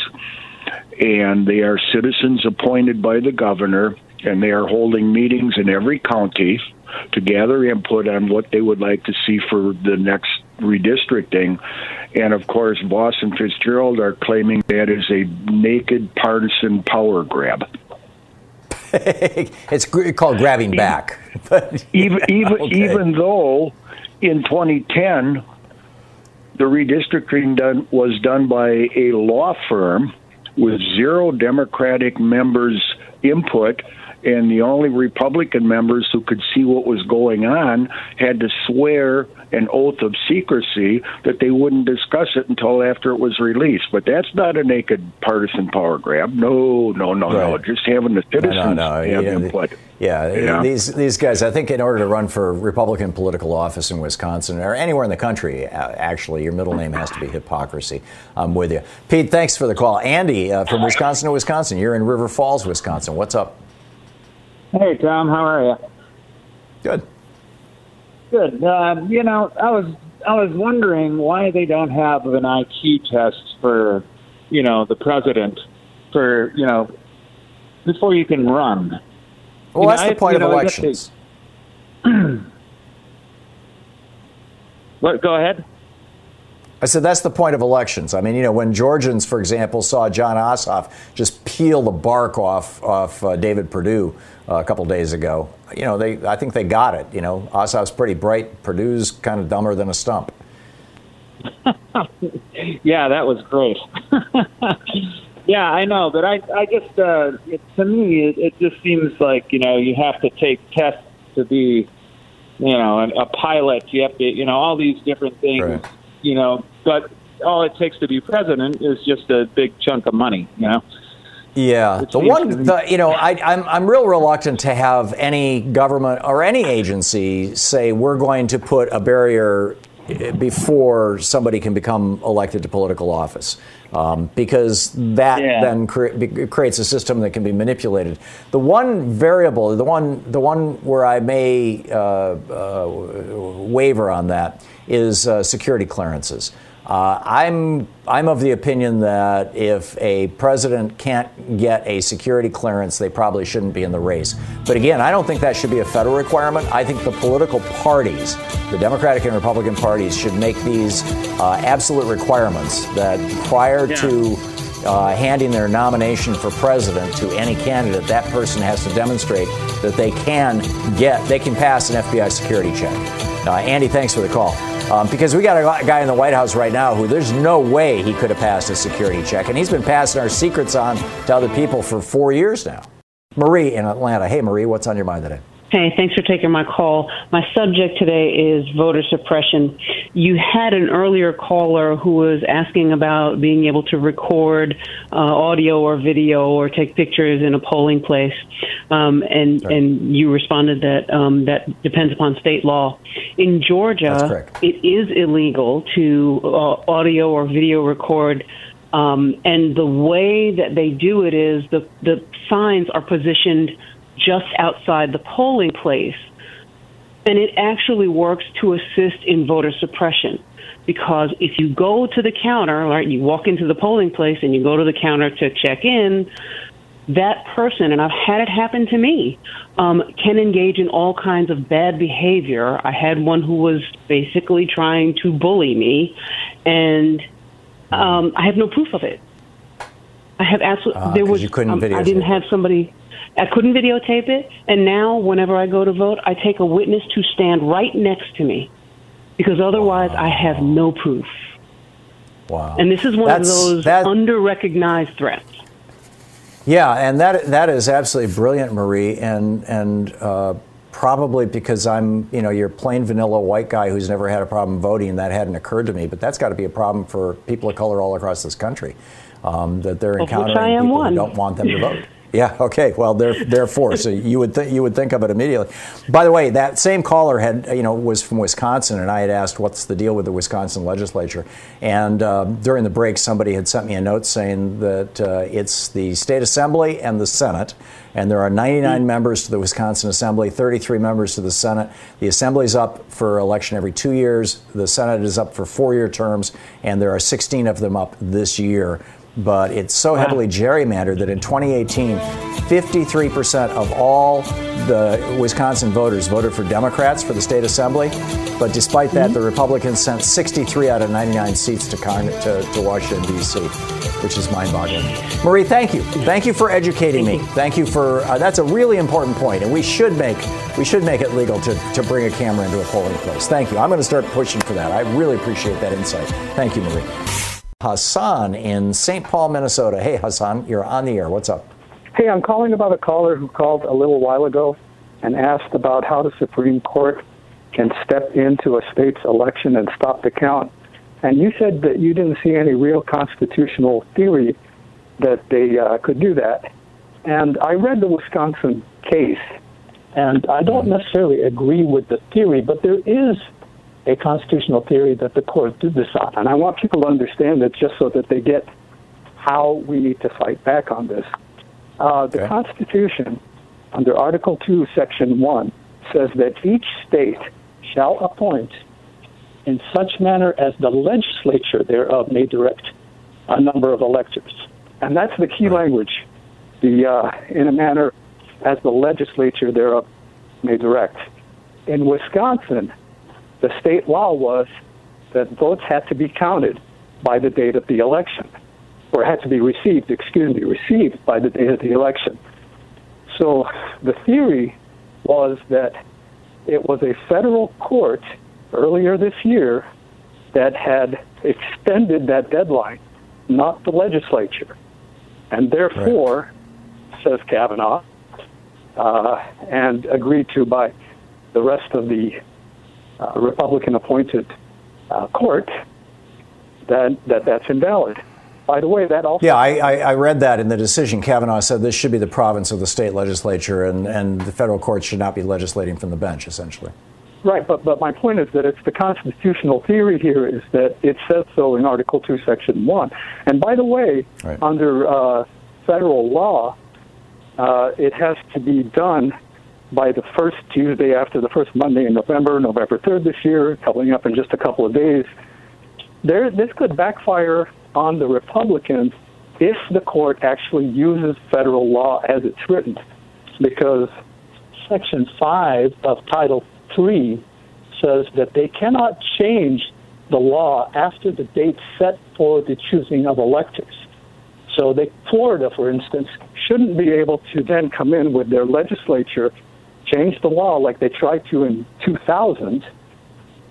and they are citizens appointed by the governor, and they are holding meetings in every county to gather input on what they would like to see for the next redistricting. And of course, Vos and Fitzgerald are claiming that is a naked partisan power grab. it's called grabbing back. But, even even okay. even though in 2010 the redistricting done was done by a law firm with zero Democratic members' input and the only Republican members who could see what was going on had to swear an oath of secrecy that they wouldn't discuss it until after it was released. But that's not a naked partisan power grab. No, no, no, no. Just having the citizens No, no, no. have Yeah, the- input. Yeah, Yeah. these these guys. I think in order to run for Republican political office in Wisconsin or anywhere in the country, actually, your middle name has to be hypocrisy. I'm with you, Pete. Thanks for the call, Andy uh, from Wisconsin to Wisconsin. You're in River Falls, Wisconsin. What's up? Hey, Thom, how are you? Good. Good. Um, you know, I was I was wondering why they don't have an IQ test for, you know, the president for you know before you can run. Well, You know, that's the point you of know, elections. what? Go ahead. I said that's the point of elections. I mean, you know, when Georgians, for example, saw Jon Ossoff just peel the bark off off uh, David Perdue uh, a couple days ago, you know, they I think they got it. You know, Ossoff's pretty bright. Perdue's kind of dumber than a stump. yeah, that was great. yeah, I know, but I, I just, uh, it, to me, it, it just seems like you know you have to take tests to be, you know, a, a pilot. You have to, you know, all these different things, you know. But all it takes to be president is just a big chunk of money, you know. Yeah, the one, the, you know, I, I'm I'm real reluctant to have any government or any agency say we're going to put a barrier eh, before somebody can become elected to political office, um, because that Yeah. then cre- creates a system that can be manipulated. The one variable, the one the one where I may uh, uh, waver on that is uh, security clearances. Uh, I'm I'm of the opinion that if a president can't get a security clearance, they probably shouldn't be in the race. But again, I don't think that should be a federal requirement. I think the political parties, the Democratic and Republican parties, should make these uh, absolute requirements that prior to uh, handing their nomination for president to any candidate, that person has to demonstrate that they can get, they can pass an FBI security check. Uh, Andy, thanks for the call. Um, because we got a guy in the White House right now who there's no way he could have passed a security check. And he's been passing our secrets on to other people for four years now. Marie in Atlanta. Hey, Marie, what's on your mind today? Hey, thanks for taking my call. My subject today is voter suppression. You had an earlier caller who was asking about being able to record uh, audio or video or take pictures in a polling place, um, and and you responded that um, that depends upon state law. In Georgia, it is illegal to uh, audio or video record um, and the way that they do it is the, the signs are positioned just outside the polling place. And it actually works to assist in voter suppression. Because if you go to the counter, right, you walk into the polling place and you go to the counter to check in, that person, and I've had it happen to me, um, can engage in all kinds of bad behavior. I had one who was basically trying to bully me, and um, I have no proof of it. I have absolutely. Ah, there was. you couldn't um, I didn't it. have somebody. I couldn't videotape it, and now whenever I go to vote, I take a witness to stand right next to me, because otherwise I have no proof. Wow. And this is one That's- of those that- under-recognized threats. Yeah, and that that is absolutely brilliant, Marie, and and uh, probably because I'm you know you're plain vanilla white guy who's never had a problem voting, that hadn't occurred to me. But that's got to be a problem for people of color all across this country um, that they're encountering I am people one. who don't want them to vote. Yeah. Okay. Well, there, therefore, so you would th- you would think of it immediately. By the way, that same caller had you know was from Wisconsin, and I had asked what's the deal with the Wisconsin legislature, and uh, during the break, somebody had sent me a note saying that uh, it's the state assembly and the Senate, and there are 99 members to the Wisconsin Assembly, 33 members to the Senate. The Assembly's up for election every two years. The Senate is up for four-year terms, and there are 16 of them up this year but it's so heavily gerrymandered that in 2018, 53% of all the Wisconsin voters voted for Democrats for the state assembly. But despite that, the Republicans sent 63 out of 99 seats to, Con- to, to Washington, D.C., which is mind boggling. Marie, thank you. Thank you for educating me. Thank you for uh, that's a really important point, and we should make we should make it legal to, to bring a camera into a polling place. Thank you. I'm going to start pushing for that. I really appreciate that insight. Thank you, Marie. Hassan in St. Paul, Minnesota. Hey, Hassan, you're on the air. What's up? Hey, I'm calling about a caller who called a little while ago and asked about how the Supreme Court can step into a state's election and stop the count. And you said that you didn't see any real constitutional theory that they uh, could do that. And I read the Wisconsin case, and I don't necessarily agree with the theory, but there is a constitutional theory that the court did decide. And I want people to understand it just so that they get how we need to fight back on this. Uh, the Constitution, under Article 2, Section 1, says that each state shall appoint in such manner as the legislature thereof may direct a number of electors. And that's the key language. The uh, in a manner as the legislature thereof may direct. In Wisconsin, the state law was that votes had to be counted by the date of the election, or had to be received, excuse me, received by the date of the election. So the theory was that it was a federal court earlier this year that had extended that deadline, not the legislature. And therefore, says Kavanaugh, uh, and agreed to by the rest of the uh, Republican appointed uh, court, that, that that's invalid. By the way, that also. Yeah, I, I, I read that in the decision. Kavanaugh said this should be the province of the state legislature, and, and the federal courts should not be legislating from the bench, essentially. Right, but, but my point is that it's the constitutional theory here is that it says so in Article 2, Section 1. And by the way, Right. under uh, federal law, uh, it has to be done by the first Tuesday after the first Monday in November, November 3rd this year, coming up in just a couple of days. There, this could backfire on the Republicans if the court actually uses federal law as it's written, because Section 5 of Title 3 says that they cannot change the law after the date set for the choosing of electors. So they, Florida, for instance, shouldn't be able to then come in with their legislature, change the law like they tried to in 2000,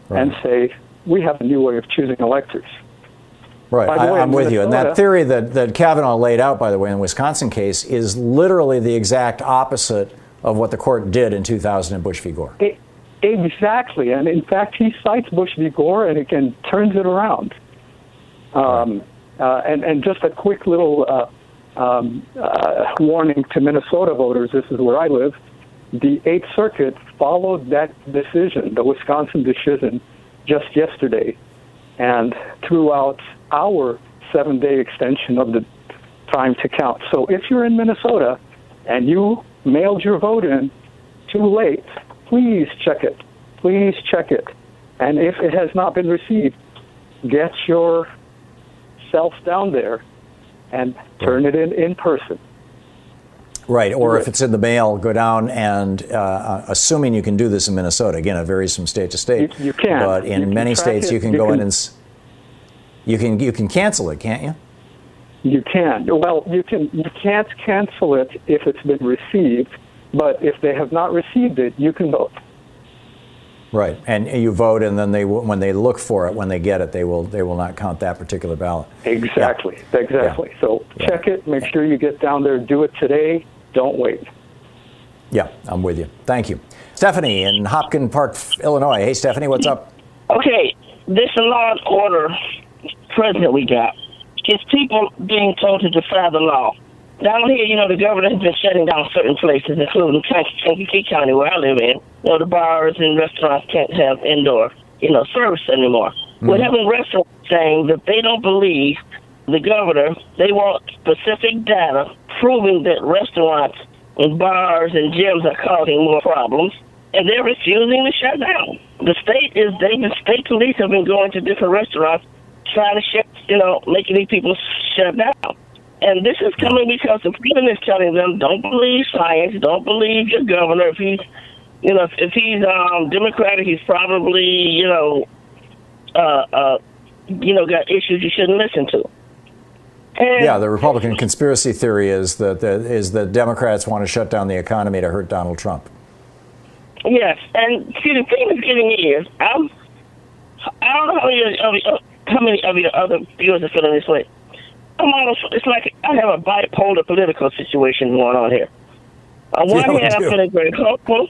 and say, we have a new way of choosing electors. Right, I, in with you. And that theory that, that Kavanaugh laid out, by the way, in the Wisconsin case, is literally the exact opposite of what the court did in 2000 in Bush v. Gore. E- Exactly, and in fact, he cites Bush v. Gore and again turns it around. Um, uh, and and just a quick little uh, um, uh, warning to Minnesota voters: this is where I live. The Eighth Circuit followed that decision, the Wisconsin decision, just yesterday, and threw out our seven-day extension of the time to count. So if you're in Minnesota and you mailed your vote in too late, please check it. Please check it. And if it has not been received, get yourself down there and turn it in in person. Right, or if it's in the mail, go down and, uh, uh, assuming you can do this in Minnesota, again, it varies from state to state. You- you can. But in can many states, it. you can You go in and you can you can cancel it, can't you? You can. Well, you can. You can't cancel it if it's been received, but if they have not received it, you can vote. Right, and you vote, and then they when they look for it, when they get it, they will they will not count that particular ballot. Exactly. Exactly. So check it. Make sure you get down there. Do it today. Don't wait. Yeah, I'm with you. Thank you, Stephanie in Hopkins Park, Illinois. Hey, Stephanie, what's up? Okay, this law and order president we got is people being told to defy the law. Down here, you know, the governor has been shutting down certain places, including Kankakee County, where I live in. You know, the bars and restaurants can't have indoor, you know, service anymore. Mm-hmm. We're having restaurants saying that they don't believe the governor. They want specific data proving that restaurants and bars and gyms are causing more problems, and they're refusing to shut down. The state is they the state police have been going to different restaurants trying to shut you know, making these people shut down. And this is coming because the president is telling them, don't believe science, don't believe your governor. If he's, you know, if, he's um, Democratic, he's probably, you know, uh, uh, you know, got issues you shouldn't listen to. And Yeah, the Republican conspiracy theory is that the, is that Democrats want to shut down the economy to hurt Donald Trump. Yes, and see the thing that's getting me is I'm I don't know how many of you, how many of your other viewers are feeling this way. I'm almost it's like I have a bipolar political situation going on here. On one Yeah, hand, I'm feeling very hopeful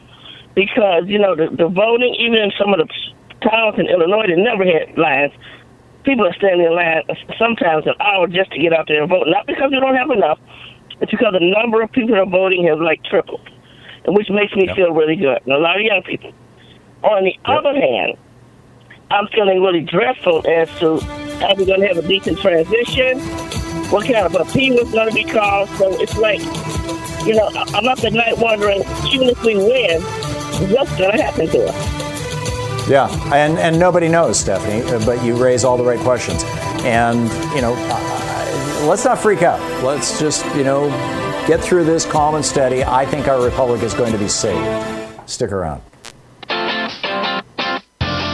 because you know the, the voting, even in some of the towns in Illinois that never had lines, people are standing in line sometimes an hour just to get out there and vote. Not because we don't have enough, it's because the number of people that are voting has like tripled, and which makes me feel really good. And a lot of young people. On the other hand, I'm feeling really dreadful as to are we're going to have a decent transition? What kind of appeal is going to be called? So it's like, you know, I'm up at night wondering, even if we win, what's going to happen to us? Yeah, and and nobody knows, Stephanie. uh, But you raise all the right questions, and you know, uh, let's not freak out. Let's just you know get through this calm and steady. I think our republic is going to be saved. Stick around.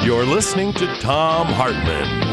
You're listening to Thom Hartmann.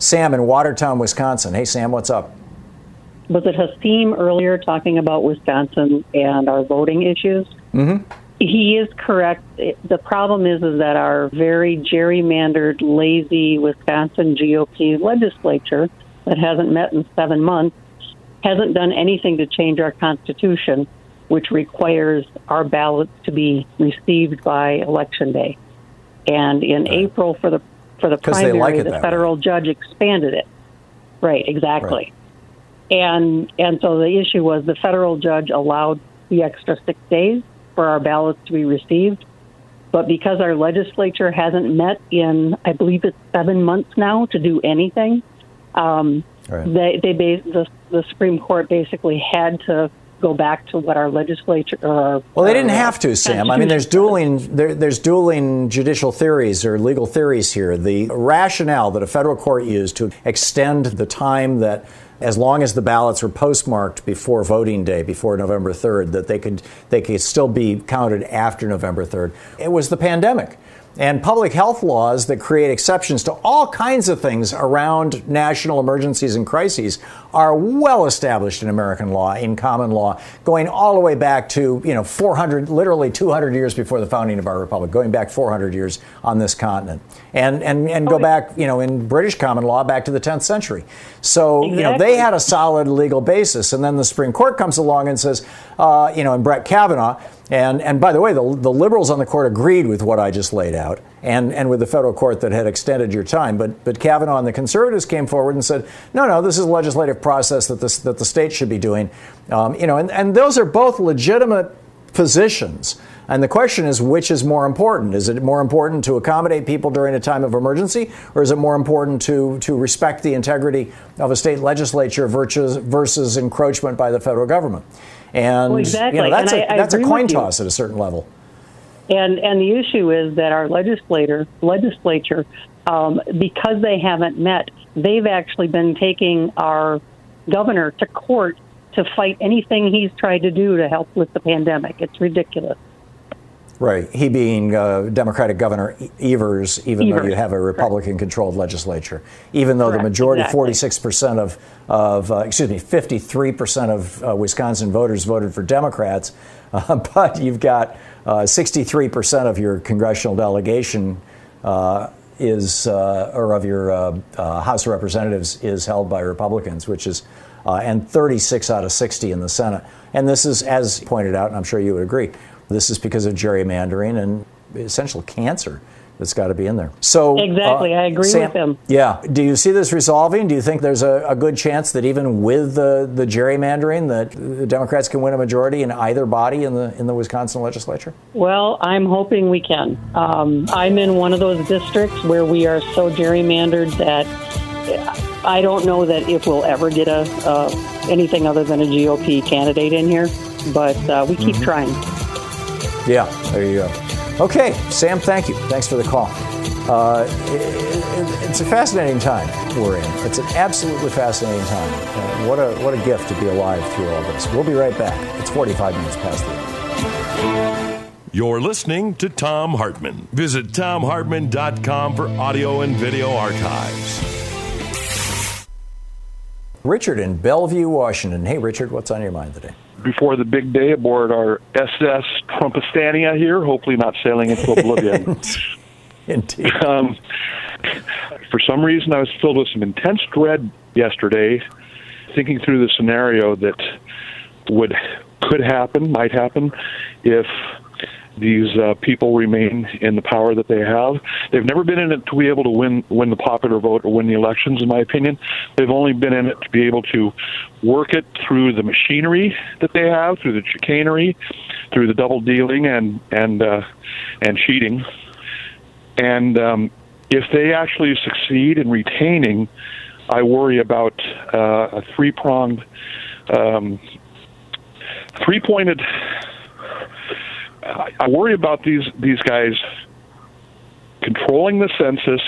Sam in Watertown, Wisconsin. Hey, Sam, what's up? Was it Hasim earlier talking about Wisconsin and our voting issues? Mm-hmm. He is correct. The problem is, is that our very gerrymandered, lazy Wisconsin GOP legislature that hasn't met in seven months hasn't done anything to change our constitution, which requires our ballots to be received by election day. And in April for the for the they primary, like the that way. federal judge expanded it. Right, exactly. And and so the issue was the federal judge allowed the extra six days for our ballots to be received, but because our legislature hasn't met in I believe it's seven months now to do anything, um, they they bas- the the Supreme Court basically had to go back to what our legislature or Well, they didn't our have to, Sam. I mean, there's dueling there, there's dueling judicial theories or legal theories here. The rationale that a federal court used to extend the time that, as long as the ballots were postmarked before voting day, before November 3rd, that they could they could still be counted after November 3rd. It was the pandemic. And public health laws that create exceptions to all kinds of things around national emergencies and crises are well established in American law, in common law, going all the way back to, you know, 400, literally 200 years before the founding of our republic, going back 400 years on this continent. And, and, and go back, you know, in British common law back to the 10th century. So, you know, they had a solid legal basis. And then the Supreme Court comes along and says, uh, you know, and Brett Kavanaugh, and, and by the way, the, the liberals on the court agreed with what I just laid out and, and with the federal court that had extended your time. But, but Kavanaugh and the conservatives came forward and said, no, no, this is a legislative process that, this, that the state should be doing. Um, you know, and, and those are both legitimate positions. And the question is, which is more important? Is it more important to accommodate people during a time of emergency, or is it more important to, to respect the integrity of a state legislature versus, versus encroachment by the federal government? And Well, exactly. you know, that's, And a, I- I that's a coin toss at a certain level. And and the issue is that our legislator legislature, um, because they haven't met, they've actually been taking our governor to court to fight anything he's tried to do to help with the pandemic. It's ridiculous. Right. He being uh, Democratic Governor Evers, even though you have a Republican controlled legislature, even though the majority, exactly. 46% of, of uh, excuse me, 53% of uh, Wisconsin voters voted for Democrats, uh, but you've got 63% of your congressional delegation uh, is, uh, or of your uh, uh, House of Representatives is held by Republicans, which is, uh, and 36 out of 60 in the Senate. And this is, as pointed out, and I'm sure you would agree, this is because of gerrymandering and essential cancer that's got to be in there. So Exactly, I agree Sam- with him. Yeah. Do you see this resolving? Do you think there's a, a good chance that even with the, the gerrymandering, that the Democrats can win a majority in either body in the in the Wisconsin legislature? Well, I'm hoping we can. Um, I'm in one of those districts where we are so gerrymandered that I don't know that if we'll ever get a uh, anything other than a GOP candidate in here, but uh, we keep Mhm. trying. Yeah. There you go. Okay, Sam. Thank you. Thanks for the call. Uh, it, it, it's a fascinating time we're in. It's an absolutely fascinating time. Uh, what a what a gift to be alive through all this. We'll be right back. It's 45 minutes past the. Hour. You're listening to Thom Hartmann. Visit thomhartmann.com for audio and video archives. Richard in Bellevue, Washington. Hey, Richard, what's on your mind today? Before the big day aboard our SS Trumpistania here, hopefully not sailing into oblivion. Indeed. Um, for some reason, I was filled with some intense dread yesterday, thinking through the scenario that would could happen, might happen, if these uh, people remain in the power that they have. They've never been in it to be able to win win the popular vote or win the elections, in my opinion. They've only been in it to be able to work it through the machinery that they have, through the chicanery, through the double dealing and and uh, and cheating. And um, if they actually succeed in retaining, I worry about uh, a three pronged, um, three pointed I worry about these these guys controlling the census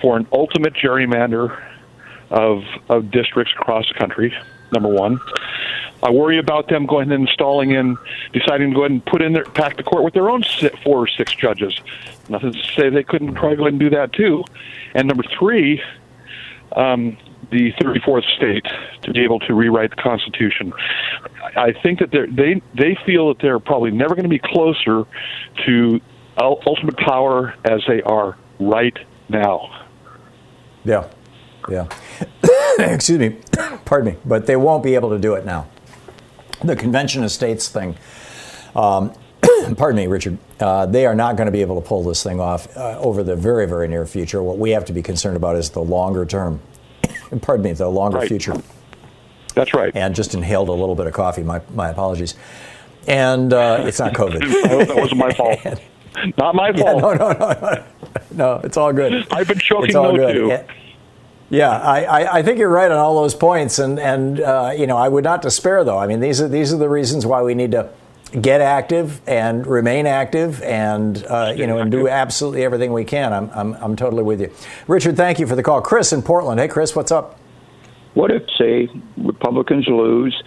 for an ultimate gerrymander of of districts across the country. Number one, I worry about them going and installing in, deciding to go ahead and put in their pack the court with their own four or six judges. Nothing to say they couldn't probably go ahead and do that too. And number three, um, the 34th state to be able to rewrite the Constitution. I think that they they feel that they're probably never going to be closer to ultimate power as they are right now. Yeah, yeah. Excuse me, pardon me, but they won't be able to do it now. The Convention of States thing. Um, pardon me, Richard. Uh, they are not going to be able to pull this thing off uh, over the very, very near future. What we have to be concerned about is the longer term pardon me, the longer right. future. That's right. And just inhaled a little bit of coffee. My, my apologies. And uh, it's not COVID. that wasn't my fault. not my fault. Yeah, no, no, no, no, no. It's all good. I've been choking it's all no good. Yeah. Yeah, I, I, I, think you're right on all those points, and and uh, you know I would not despair though. I mean these are these are the reasons why we need to get active and remain active and uh, you know and do absolutely everything we can. I'm, I'm I'm totally with you, Richard. Thank you for the call, Chris in Portland. Hey, Chris, what's up? What if say Republicans lose,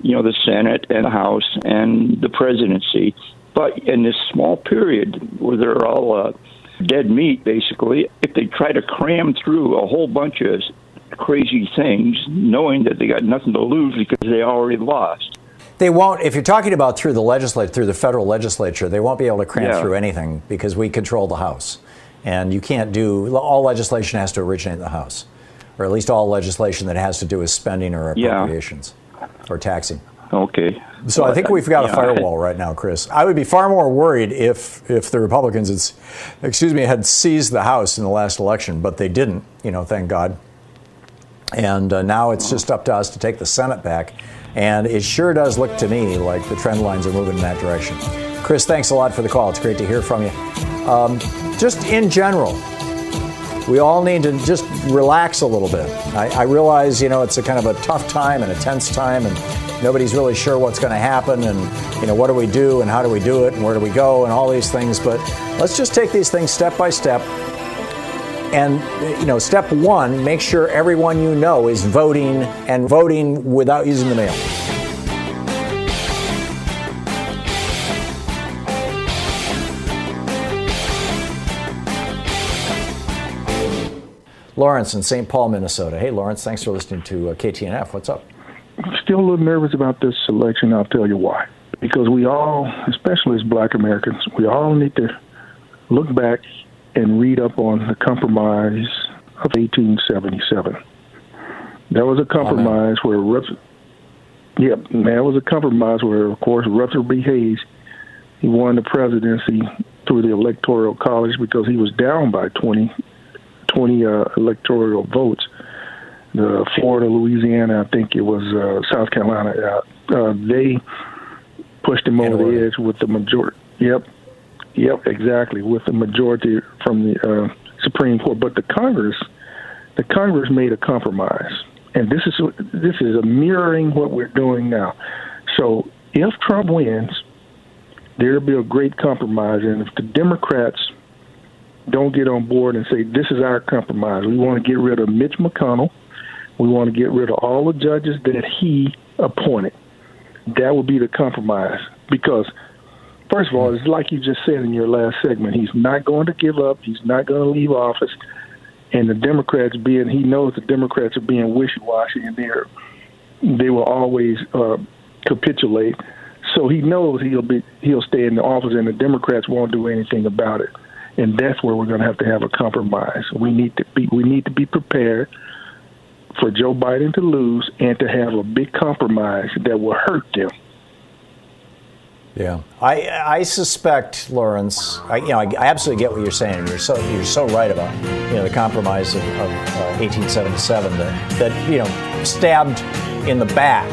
you know, the Senate and the House and the presidency, but in this small period where they're all uh, dead meat, basically, if they try to cram through a whole bunch of crazy things, knowing that they got nothing to lose because they already lost they won't, if you're talking about through the legislature, through the federal legislature, they won't be able to cram yeah. through anything because we control the House. And you can't do, all legislation has to originate in the House, or at least all legislation that has to do with spending or appropriations yeah. or taxing. Okay. So well, I think we've got yeah, a firewall right now, Chris. I would be far more worried if if the Republicans, had, excuse me, had seized the House in the last election, but they didn't. You know, thank God. And uh, now it's just up to us to take the Senate back and it sure does look to me like the trend lines are moving in that direction. Chris, thanks a lot for the call. It's great to hear from you. Um, just in general, we all need to just relax a little bit. I, I, realize, you know, it's a kind of a tough time and a tense time, and nobody's really sure what's going to happen, and you know, what do we do, and how do we do it, and where do we go, and all these things. But let's just take these things step by step. And you know, step one, make sure everyone you know is voting and voting without using the mail. Lawrence in St. Paul, Minnesota. Hey, Lawrence, thanks for listening to uh, KTNF. What's up? I'm still a little nervous about this election. I'll tell you why. Because we all, especially as black Americans, we all need to look back and read up on the compromise of 1877. That was a compromise where Rutherford, yep, there was a compromise where, of course, Rutherford B. Hayes he won the presidency through the electoral college because he was down by 20, 20 uh, electoral votes. The Florida, Louisiana, I think it was uh, South Carolina. Uh, uh, they pushed him over the edge with the majority. Yep, Yep, exactly. With the majority from the uh, Supreme Court, but the Congress, the Congress made a compromise, and this is this is a mirroring what we're doing now. So if Trump wins, there'll be a great compromise, and if the Democrats don't get on board and say this is our compromise. We want to get rid of Mitch McConnell. We want to get rid of all the judges that he appointed. That would be the compromise because first of all, it's like you just said in your last segment. He's not going to give up. He's not going to leave office. And the Democrats being, he knows the Democrats are being wishy-washy, and they're they will always uh, capitulate. So he knows he'll be he'll stay in the office, and the Democrats won't do anything about it. And that's where we're going to have to have a compromise. We need to be we need to be prepared for Joe Biden to lose and to have a big compromise that will hurt them. Yeah, I I suspect Lawrence. I, you know, I absolutely get what you're saying. You're so you're so right about you know the compromise of, of uh, 1877 that that you know stabbed in the back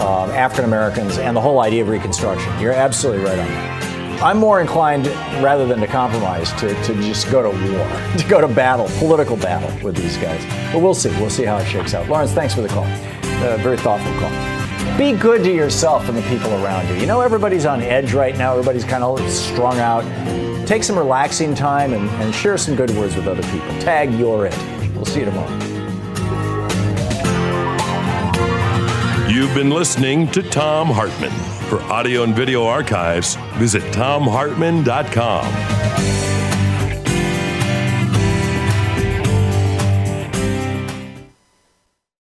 uh, African Americans and the whole idea of Reconstruction. You're absolutely right on that. I'm more inclined, rather than to compromise, to, to just go to war, to go to battle, political battle with these guys. But we'll see. We'll see how it shakes out. Lawrence, thanks for the call. Uh, very thoughtful call. Be good to yourself and the people around you. You know, everybody's on edge right now, everybody's kind of strung out. Take some relaxing time and, and share some good words with other people. Tag you're it. We'll see you tomorrow. You've been listening to Thom Hartmann. For audio and video archives, visit thomhartmann.com.